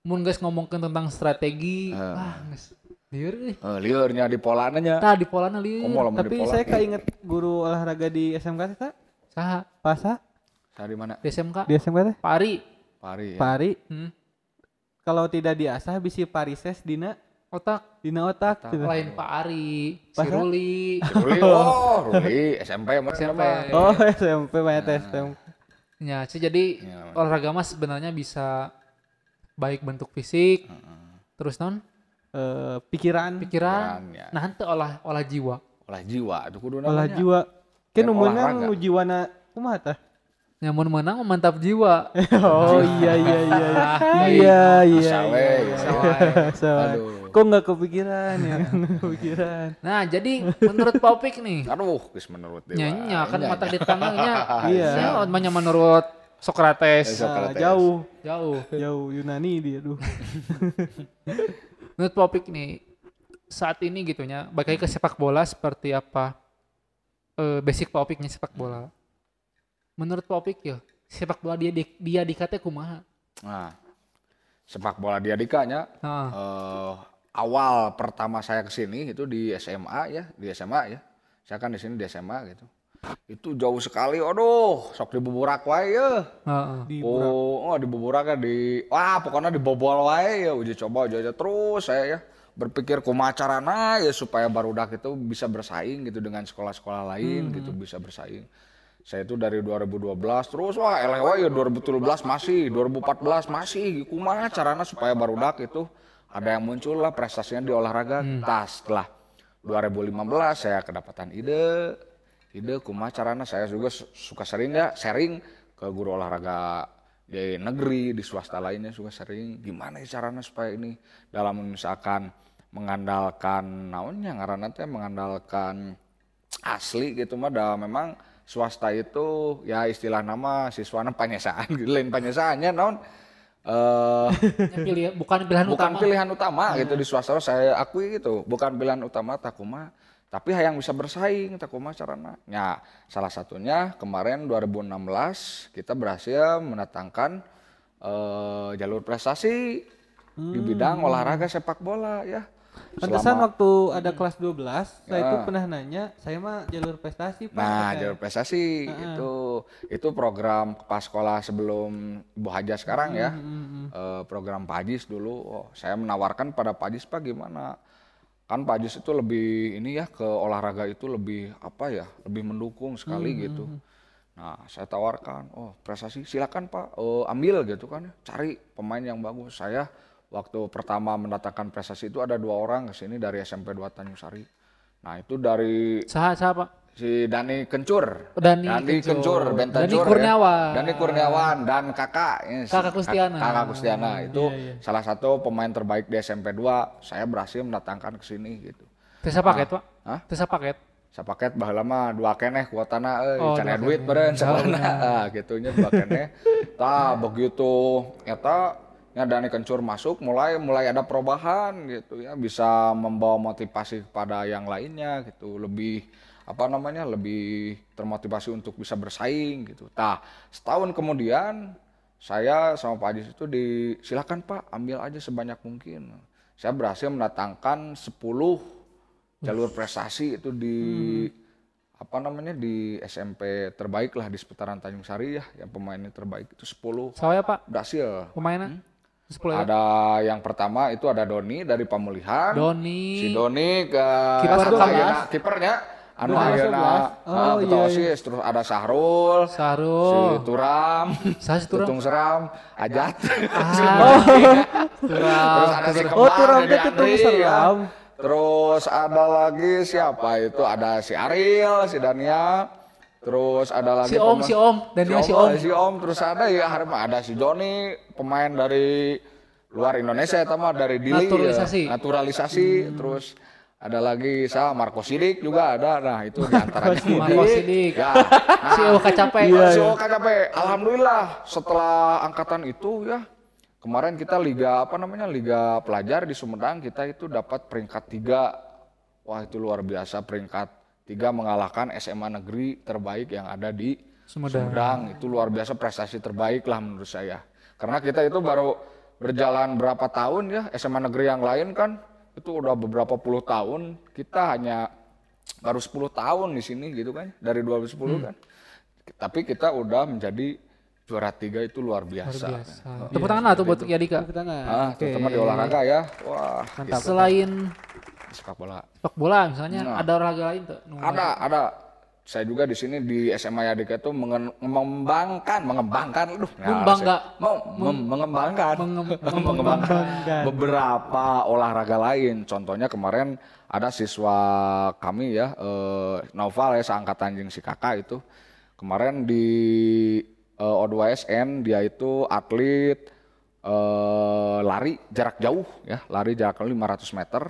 mun guys ngomongin tentang strategi ah guys Liur. Eh, liurnya di polananya. Tah di polana liur. Di Tapi pola. saya keinget guru olahraga di SMK teh tak? Saha? Pasa Saya di mana? Di SMK. di SMK teh? Pari. Pari ya. Pari Hmm. kalau tidak diasah bisa parises dina Otak dina otak. gitu. lain Pak Ari, si Pasa? Ruli. Ruli, oh, Ruli, SMP mana SMP. Oh SMP banyak tes SMK. Ya, sih jadi Ya. olahraga mah sebenarnya bisa baik bentuk fisik, terus non Eh, pikiran, pikiran, ya. nah henteu olah olah jiwa. Olah jiwa itu kudu olah jiwa. Kan olahraga. nu jiwana kumaha tah? Nyamun menang mantap jiwa. Oh iya iya iya. iya. Iya iya. Iya. we. Aduh. Kok nggak kepikiran ya? Kepikiran. Nah, jadi menurut Pak Opik nih, Aduh, geus menurut dewa. nyanyi kan mata nya. di tangannya. Iya. Ya, namanya menurut Socrates. Nah, Sokrates. jauh Jauh. jauh Yunani dia tuh. Menurut Pak Opik nih, saat ini gitunya, balik lagi ke sepak bola seperti apa eh, basic Pak Opiknya sepak bola. Menurut Pak Opik ya, sepak bola dia di, dia dikata kumaha. Nah, sepak bola di Adikanya Nah, eh, awal pertama saya ke sini itu di SMA ya, di SMA ya. Saya kan di sini di SMA gitu. Itu jauh sekali, aduh, sok dibuburak wae ya. heeh. Di Oh, oh dibuburak ya di wah pokoknya dibobol wae ya uji coba uji aja terus saya ya berpikir kumaha carana ya supaya barudak itu bisa bersaing gitu dengan sekolah-sekolah lain gitu bisa bersaing. Saya itu dari 2012 terus wah eleh wae ya 2017 masih, 2014 masih kumaha carana supaya barudak itu ada yang muncul lah prestasinya di olahraga. Tah setelah 2015 saya kedapatan ide ide kumaha carana? Saya juga su- suka sering ya sharing ke guru olahraga di negeri di swasta lainnya juga sering gimana ya caranya supaya ini dalam misalkan mengandalkan naonnya ngaranna teh mengandalkan asli gitu mah dah memang swasta itu ya istilah nama siswana panyesaan gitu lain panyesaannya naon? Eh bukan pilihan bukan utama. pilihan utama gitu di swasta saya akui gitu. Bukan pilihan utama takuma tapi yang bisa bersaing takuma carana ya salah satunya kemarin 2016 kita berhasil mendatangkan eh, jalur prestasi di bidang olahraga sepak bola ya Pantesan Selama- waktu ada kelas 12, saya itu Ya. pernah nanya, saya mah jalur prestasi Pak. Nah, jalur prestasi itu itu program pas sekolah sebelum Ibu Haja sekarang ya. Eh, program Pak dulu. Oh, saya menawarkan pada Pak Ajis Pak gimana? Kan Pak Ajis itu lebih ini ya ke olahraga itu lebih apa ya? Lebih mendukung sekali gitu. Nah, saya tawarkan, oh prestasi silakan Pak, eh, ambil gitu kan, cari pemain yang bagus. Saya waktu pertama mendatangkan prestasi itu ada dua orang ke sini dari SMP 2 Tanjung Sari. Nah, itu dari Saha saha Pak? Si Dani Kencur. Dani Kencur, Kencur. Bentajur Dani ya. Kurniawan. Dani Kurniawan dan kakak. ya, si Kakak Kustiana. Kak- Kakak Kustiana itu salah satu pemain terbaik di SMP 2. Saya berhasil mendatangkan ke sini gitu. Tesa paket Pak? Hah? Tesa paket. Sapaket baheula mah dua keneh kuotana euy, Oh, can aya dua duit keneh. beureun sabana. Ah, gitunya dua keneh. Tah begitu eta nya Dani Kencur masuk mulai mulai ada perubahan gitu ya bisa membawa motivasi kepada yang lainnya gitu lebih apa namanya lebih termotivasi untuk bisa bersaing gitu. Tah setahun kemudian saya sama Pak Ajis itu disilakan Pak ambil aja sebanyak mungkin. Saya berhasil mendatangkan 10 jalur prestasi itu di apa namanya di SMP terbaik lah di seputaran Tanjung Sari ya yang pemainnya terbaik itu 10 Saya Pak, berhasil pemainnya? Sepuluh ya? ada yang pertama itu ada Doni dari pemulihan Doni. si Doni ke Kiper kipernya anu ayeuna kelas. ah, Oh, iya, osis terus ada Sahrul si Sarul. Turam Saha si Turam? Tutung Seram Ajat Ah, Turam. terus ada si Oh, Kemar Turam teh Tutung Andri, ya. Seram. Terus ada lagi siapa itu? Ada si Ariel, si Dania. Terus ada lagi Si Om, pemain- si Om. Dania si Om. Si Om, terus ada ya Harma, ada si Joni, pemain dari luar Indonesia ya mah dari Dili. ya. Naturalisasi. Naturalisasi, terus ada lagi sa Marco Sidik juga ada. Nah, itu di antaranya. Marco Sidik. Ya. Si Ewo Kacape. Si Oka capek. Alhamdulillah setelah angkatan itu ya kemarin kita liga apa namanya liga pelajar di Sumedang kita itu dapat peringkat tiga. Wah itu luar biasa peringkat tiga mengalahkan SMA negeri terbaik yang ada di Sumedang. Sumedang. Itu luar biasa prestasi terbaik lah menurut saya. Karena kita itu baru berjalan berapa tahun ya SMA negeri yang lain kan itu udah beberapa puluh tahun kita hanya baru 10 tahun di sini gitu kan dari 2010 Hmm. kan tapi kita udah menjadi juara tiga itu luar biasa, Luar biasa. Tepuk tangan lah tuh buat Ki Adika. Tepuk tangan. ah terutama di olahraga ya wah Mantap. Selain sepak bola sepak bola misalnya Nah. ada olahraga lain tuh? Ada ada saya juga di sini di SMA Yadika itu mengembangkan mengembangkan. Aduh Membangga. mau mem- mengembangkan. Mengem- mengembangkan. Mengembangkan. beberapa olahraga lain. Contohnya kemarin ada siswa kami ya eh, Noval ya seangkatan jeung si kakak itu. Kemarin di eh, O2SN dia itu atlet eh, lari jarak jauh ya lari jarak 500 meter.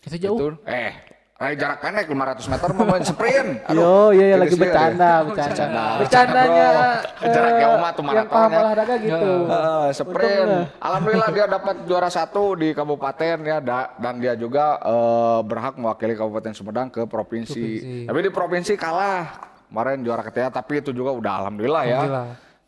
Itu jauh. itu eh lari jarak pendek 500 meter mau main sprint. Yo, iya iya, lagi dia bercanda, bercanda. Bercanda. Bercandanya Bro. Jarak eh, jauh mah tuh Yang maraton paham ya. olahraga gitu. Eh, sprint. Alhamdulillah dia dapat juara satu di kabupaten ya da- dan dia juga eh, berhak mewakili Kabupaten Sumedang ke provinsi. Provinsi. Tapi di provinsi kalah. Kemarin juara ketiga tapi itu juga udah alhamdulillah, ya.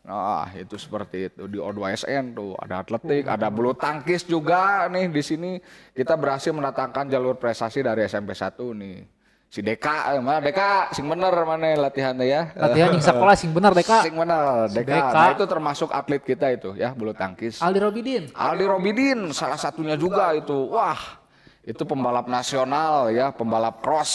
Nah, itu seperti itu di O2SN tuh ada atletik, ada bulu tangkis juga nih di sini kita berhasil mendatangkan jalur prestasi dari SMP 1 nih. Si Deka, eh, mana Deka, sing bener mana latihannya ya? Latihan yang sekolah sing bener Deka. Sing bener, Deka. Deka. Nah, itu termasuk atlet kita itu ya, bulu tangkis. Aldi Robidin. Aldi Robidin salah satunya juga itu. Wah, itu pembalap nasional ya, pembalap cross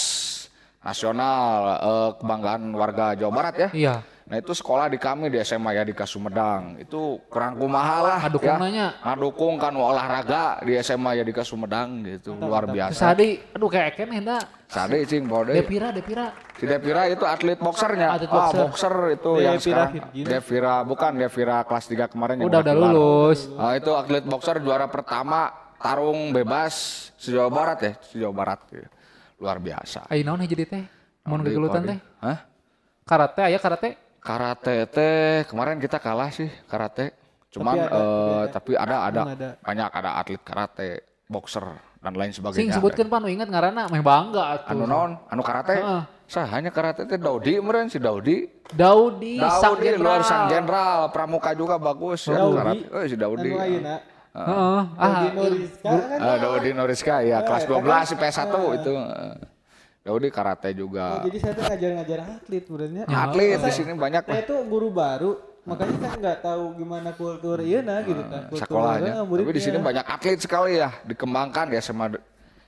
nasional eh, kebanggaan warga Jawa Barat ya. Iya. Nah itu sekolah di kami di SMA ya di Sumedang. Itu kurang kumaha lah. Ngadukung ya. Ngadukung kan olahraga di SMA ya di Sumedang gitu. Luar Terus biasa. Adi, aduh kayak Ken Henda. Sade cing bode. Devira, Devira. Si Devira itu atlet boxernya. Atlet boxer. boxer itu yang Devira sekarang. Devira bukan Devira kelas 3 kemarin yang Udah udah lulus. Ah, itu atlet boxer juara pertama tarung bebas se-Jawa Barat ya, se-Jawa Barat. ya. Luar biasa. Ayo naon jadi teh? Mau Odi. teh? Hah? Karate aya karate? Karate teh kemarin kita kalah sih karate. Cuman Tapi ada, eh, tapi ada ada, ada. banyak ada atlet karate, boxer dan lain Sing sebagainya. sebutkeun pan nu inget ngaranna meh bangga anu atuh. naon? Anu karate? Heeh. Sahanya karate teh Daudi meureun si Daudi. Daudi, Sang Daudi luar sang Jenderal. pramuka juga bagus ya Daudi. karate. Oh si Daudi. Anu. Ah, Daudi Noriska kan. Ah, Daudi Noriska ya kelas 12 si PS1 itu. Eh. Daudi karate Oh, juga. jadi saya tuh ngajar-ngajar atlet sebenarnya. Atlet di sini banyak. Saya tuh guru baru, makanya saya nggak tahu gimana kultur iya nah gitu kan. Kultur sekolahnya. Tapi di sini banyak atlet sekali ya, dikembangkan ya sama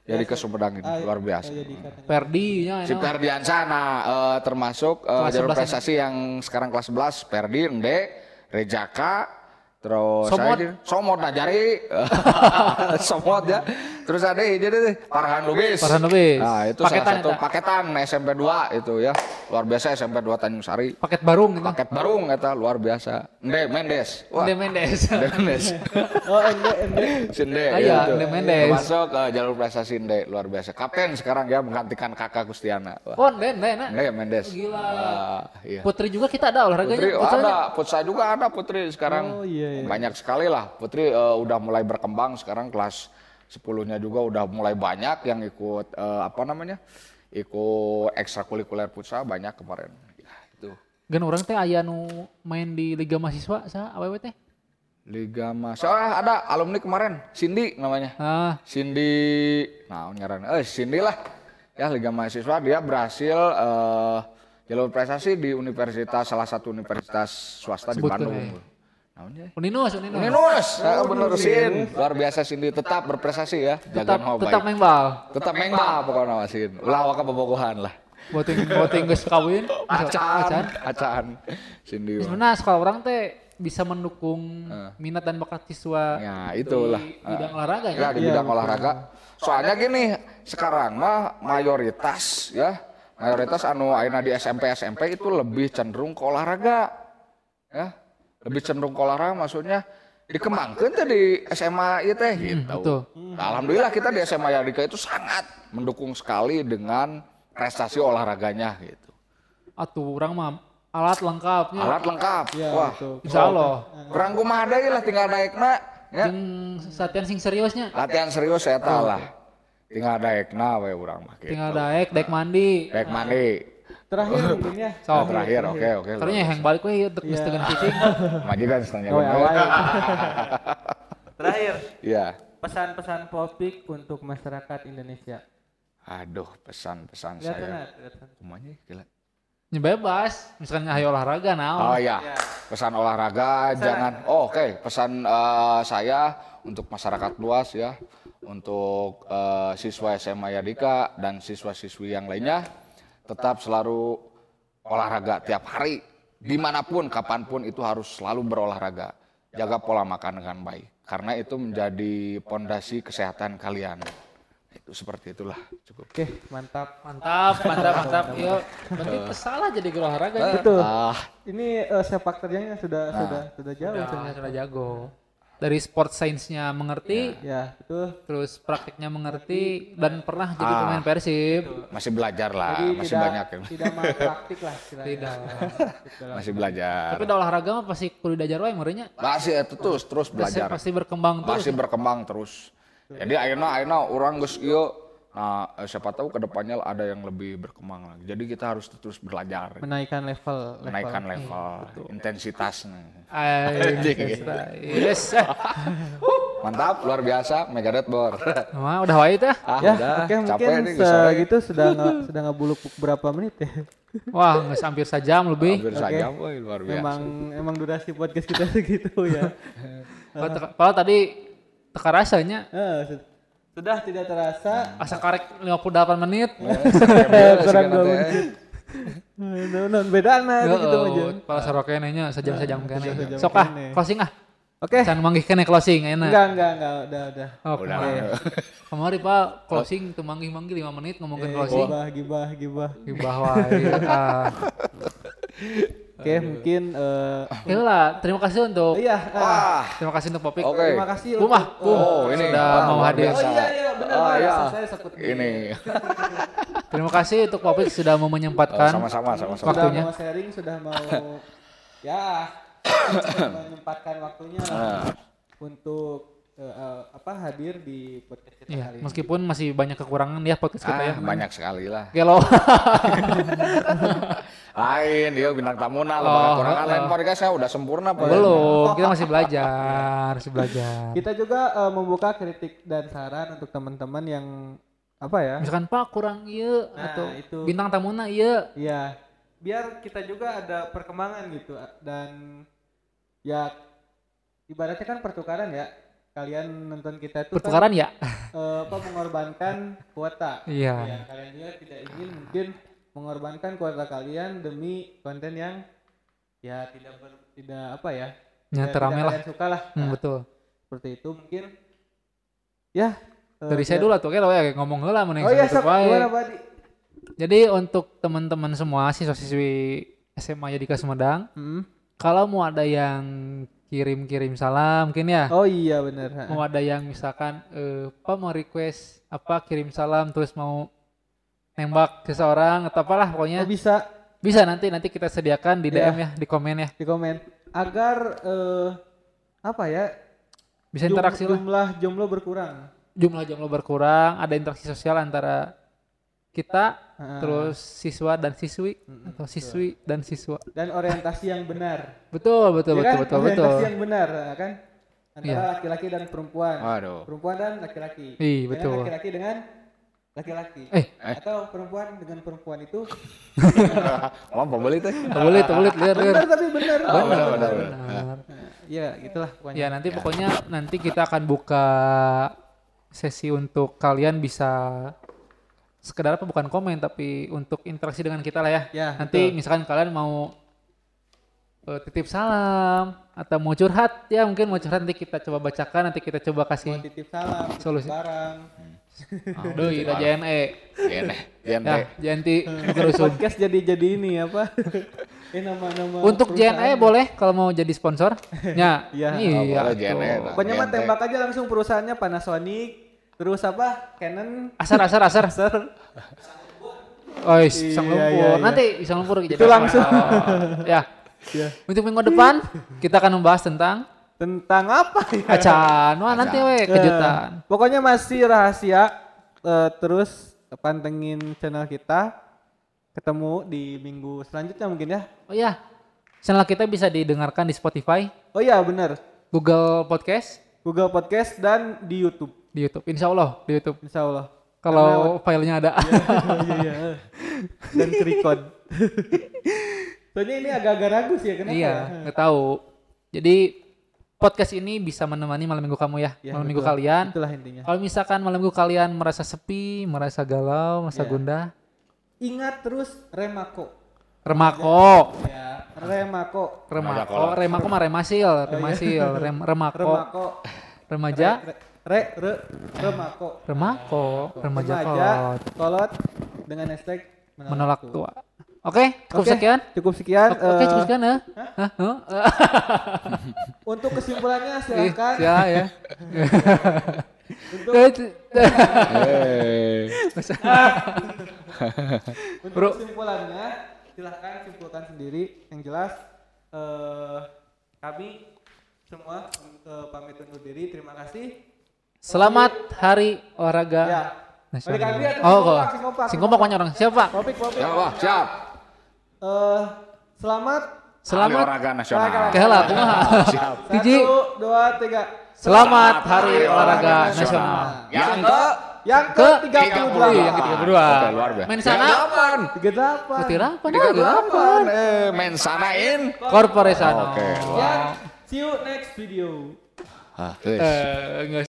jadi ke Sumedang ini Ah, luar biasa. saya jadi katanya. Perdi nya Si Ferdiansa nah eh, termasuk Kelas jalur 11 prestasi yang sekarang kelas 11 Ferdi, Ende, Rejaka, terus Somot. saya di- Somot Najari, Somot ya. Terus ada ini deh Farhan Lubis. Farhan Lubis. Nah, itu Paketan salah satu eta. paketan SMP 2 itu ya. Luar biasa SMP 2 Tanjung Sari. paket barung gitu. Paket barung eta luar biasa. Ende Mendes. Wah, Ende Mendes. Ende Mendes. Oh, ende ende. Sinde Ah, iya, itu. Ende Mendes. Masuk ke jalur prestasi Ende luar biasa. Kapten sekarang ya menggantikan kakak Gustiana. Wah. Oh, Ende, Ende, Ende. Ende Mendes. Gila. Wah, iya. Putri juga kita ada olahraganya. Putri oh, ada, futsal juga ada Putri sekarang. Oh, iya, iya. Banyak sekali lah. Putri eh, udah mulai berkembang sekarang kelas 10-nya juga udah mulai banyak yang ikut eh, apa namanya? Ikut ekstrakurikuler futsal banyak kemarin. Ya, itu. Gan orang teh aya nu main di Liga Mahasiswa sa awewe teh. Liga Mas. Oh, ada alumni kemarin, Cindy namanya. Ah, Cindy, nah ngaran, eh Cindy lah, ya Liga Mahasiswa dia berhasil eh, jalur prestasi di universitas salah satu universitas swasta di Sebutkeun, Bandung. eh. Namanya? Uninus, Uninus. Ninus, ya, bener Sin, luar biasa Cindy tetap berprestasi ya, Tetap jaga mau tetap baik. main bal. Tetap mengba pokoknya Mas Sin, ulah waka bobogohan lah. Boting boting geus kawin. Acaan, acaan, Cindy. mah. Sebenarnya sekolah orang teh bisa mendukung minat dan bakat siswa Ya itulah. di bidang olahraga Ya ya. di bidang olahraga. Soalnya gini, sekarang mah mayoritas ya, mayoritas anu ayeuna di SMP SMP itu lebih cenderung ke olahraga. Ya. Lebih cenderung ke olahraga maksudnya dikembangkan teh di SMA itu teh gitu. betul. Nah, Alhamdulillah kita di SMA Yadika itu sangat mendukung sekali dengan prestasi olahraganya gitu. Atuh orang mah alat lengkapnya. Alat lengkap. Ya, Wah, betul. Insya Allah. kurang kumaha deui lah tinggal naikna ya. Yang latihan sing seriusnya. Latihan serius saya lah. Tinggal naikna we urang mah gitu. Tinggal daek, daek mandi. Baik mandi. Terakhir mungkin ya. Nah, terakhir, oke oke. Ternyata yang balik we untuk geus tegan cicing. Majikan setengah Oh, ya. Terakhir, Iya. pesan-pesan Popik untuk masyarakat Indonesia. Aduh, pesan-pesan saya. Semuanya gila. Ya bebas, misalkan ayo olahraga Oh nah. iya, Ya. pesan olahraga jangan. Oh, Oke, pesan eh, saya untuk masyarakat luas ya, untuk eh, siswa SMA Yadika dan siswa-siswi yang lainnya, tetap selalu olahraga tiap hari, di mana pun, kapan pun itu harus selalu berolahraga. Jaga pola makan dengan baik, karena itu menjadi pondasi kesehatan kalian. Itu seperti itulah cukup. Oke, mantap. Mantap, mantap, mantap. Yo, berarti pesalah jadi guru olahraga nih. Betul. Ah, Ini eh, sepak terjangnya sudah sudah sudah jauh Sudah, sudah jago. Dari sport sainsnya mengerti, Ya, betul. terus praktiknya mengerti dan pernah jadi Ah. pemain Persib. masih belajar lah, Jadi masih tidak banyak ya. tidak mau praktik lah. Tidak. Masih belajar. Tapi udah olahraga mah pasti kudu diajar wae meureunnya. Masih itu terus terus belajar. Pasti berkembang terus. Masih berkembang terus. Jadi akhirnya akhirnya orang geus ieu nah eh, siapa tahu ke depannya ada yang lebih berkembang lagi. Jadi kita harus terus belajar, Menaikkan level, level. menaikkan level, intensitasnya. Ay, yes. Mantap, luar biasa, Megadeth Bor. Wah, udah wae tah. ah, Ya, udah, oke mungkin capek sore. segitu sudah nggak sudah ngebuluk berapa menit ya. Wah, nggak hampir sejam lebih. Hampir sajam, woy, luar biasa. Memang emang durasi podcast kita segitu ya. Kalau tadi teka rasanya su- sudah tidak terasa. asa karek 58 menit. Kurang dua menit. Non, non beda nah gitu aja. Kepala sarokene nya sejam-sejam kene. Sejam-sejam Sok ah, kene. closing ah. Oke. Can manggih kene closing enak. Enggak, enggak, enggak, udah, udah. Oh, Udah. kemarin. Kemarin Pak closing tuh manggih-manggih 5 menit ngomongin closing. Gibah, gibah, gibah. Gibah wae. Ah. Oke, mungkin eh Ya lah, terima kasih untuk iya, ah, Wah, terima kasih untuk Popik. Oke. terima kasih ah, Bum. Oh, ini sudah Wah, mau hadir. Oh iya, iya, benar. Oh, iya. Saya ini Terima kasih untuk Popik sudah mau Oh, menyempatkan. sama-sama, sama-sama. sudah Waktunya. mau sharing, sudah mau ya sudah menyempatkan waktunya Ah. untuk eh, eh, apa hadir di podcast kita Iya, kali ini. meskipun masih banyak kekurangan ya podcast kita Ah, ya. banyak sekali lah. Gelo. Lain, dia bintang tamu nah, Oh, oh, kurangan oh. lain podcast saya udah sempurna Pak. Belum, kita masih belajar, masih belajar. Kita juga eh, membuka kritik dan saran untuk teman-teman yang apa ya? Misalkan Pak kurang iya Nah, atau itu. bintang tamuna iya. Iya, biar kita juga ada perkembangan gitu dan ya ibaratnya kan pertukaran ya. Kalian nonton kita itu Pertukaran ya? kan eh, apa mengorbankan kuota. Iya. Ya, kalian juga tidak ingin mungkin mengorbankan kuota kalian demi konten yang ya tidak ber, tidak apa ya? Tidak- terame lah. suka lah. Hmm, Nah, betul. seperti itu mungkin ya eh, Dari saya biar- dulu tuh kayak ya ngomong heula mending Oh iya, sok, gimana? Jadi untuk teman-teman semua siswa-siswi SMA Yadika Sumedang, Hmm. kalau mau ada yang kirim-kirim salam mungkin ya. Oh iya benar. Mau ada yang misalkan eh apa mau request apa kirim salam terus mau nembak seseorang atau apalah Oh pokoknya bisa bisa nanti nanti kita sediakan di Iya. DM ya di komen ya di komen agar eh, apa ya bisa jum- interaksi lah jumlah jomblo berkurang jumlah jomblo berkurang ada interaksi sosial antara kita Heeh. terus siswa dan siswi atau siswi dan siswa dan orientasi yang benar betul betul Ya betul kan? betul orientasi betul yang benar ya kan antara Iya. laki-laki dan perempuan Waduh. perempuan dan laki-laki Iya, betul. laki-laki dengan laki-laki Eh. atau perempuan dengan perempuan itu Mau pembeli teh? boleh tuh boleh lihat lihat benar tapi benar Oh, benar, benar, benar. Benar. ya gitulah pokoknya ya nanti pokoknya nanti kita akan buka sesi untuk kalian bisa sekedar apa bukan komen tapi untuk interaksi dengan kita lah ya Ya, nanti betul. misalkan kalian mau eh, titip salam atau mau curhat ya mungkin mau curhat nanti kita coba bacakan nanti kita coba mau kasih titip salam titip Solusi. barang Aduh, udah JNE. Gente. Janti Gerusun. podcast jadi jadi ini apa ini nama-nama Untuk. JNE boleh kalau mau jadi sponsor. Ya, Iya. iya. Oh, boleh tuh. JNE. pokoknya mah tembak aja langsung perusahaannya Panasonic terus apa Canon Asar, asar, asar. Acer Oh, isang Iya, lumpur. iya, iya. Nanti isang lumpur jadi Itu langsung. sponsor. ya. ya Untuk minggu depan kita akan membahas tentang tentang apa ya acan. Wah, nanti we kejutan. Eh, pokoknya masih rahasia Eh, terus pantengin channel kita ketemu di minggu selanjutnya mungkin ya Oh iya. Channel kita bisa didengarkan di Spotify, oh iya benar Google Podcast, Google Podcast dan di YouTube. Di YouTube. Insya Allah di YouTube. Insya Allah. Kalau filenya ada. Iya iya. Dan kerikon. Soalnya ini agak-agak ragu sih ya kenapa? iya, ya? nggak tahu. Jadi podcast ini bisa menemani malam minggu kamu ya, Ya, malam minggu betul. kalian. Itulah intinya. Kalau misalkan malam minggu kalian merasa sepi, merasa galau, merasa Iya. gundah, Ingat terus Remako. remako, Ya, Remako. remako, remako mah remasil, remasil, rem, remako, Remako. remaja, Re, re, re, remako. remako, remaja Remaja kolot, kolot dengan hashtag menolak tua. Oke, cukup Oke, sekian. Cukup sekian. Oke, oke, eh, cukup sekian ya. Huh? Untuk kesimpulannya Ih, silahkan. ya. Untuk, Bro. kesimpulannya silahkan simpulkan sendiri. Yang jelas eh kami semua eh, pamit undur diri. Terima kasih. Selamat Hari Olahraga Ya. Nasional. Atau Oh, singkompak, kok. singkompak, Singkompak banyak orang. Siapa? Topik, topik. Ya, wah, siap. Eh, selamat. Hari Selamat. olahraga nasional. Kehala, kumaha. Siap. Satu, dua, tiga. Selamat Hari Olahraga Nasional. Yang ke Yang Ke ke 38. Wih, yang ke-32. Oke, luar biasa. Main sana. Yang delapan. 38. Ketirapan, Tiga ah, delapan. Eh, main sanain. Corporation. Oke. Yang see you next video. Ah. Eh, enggak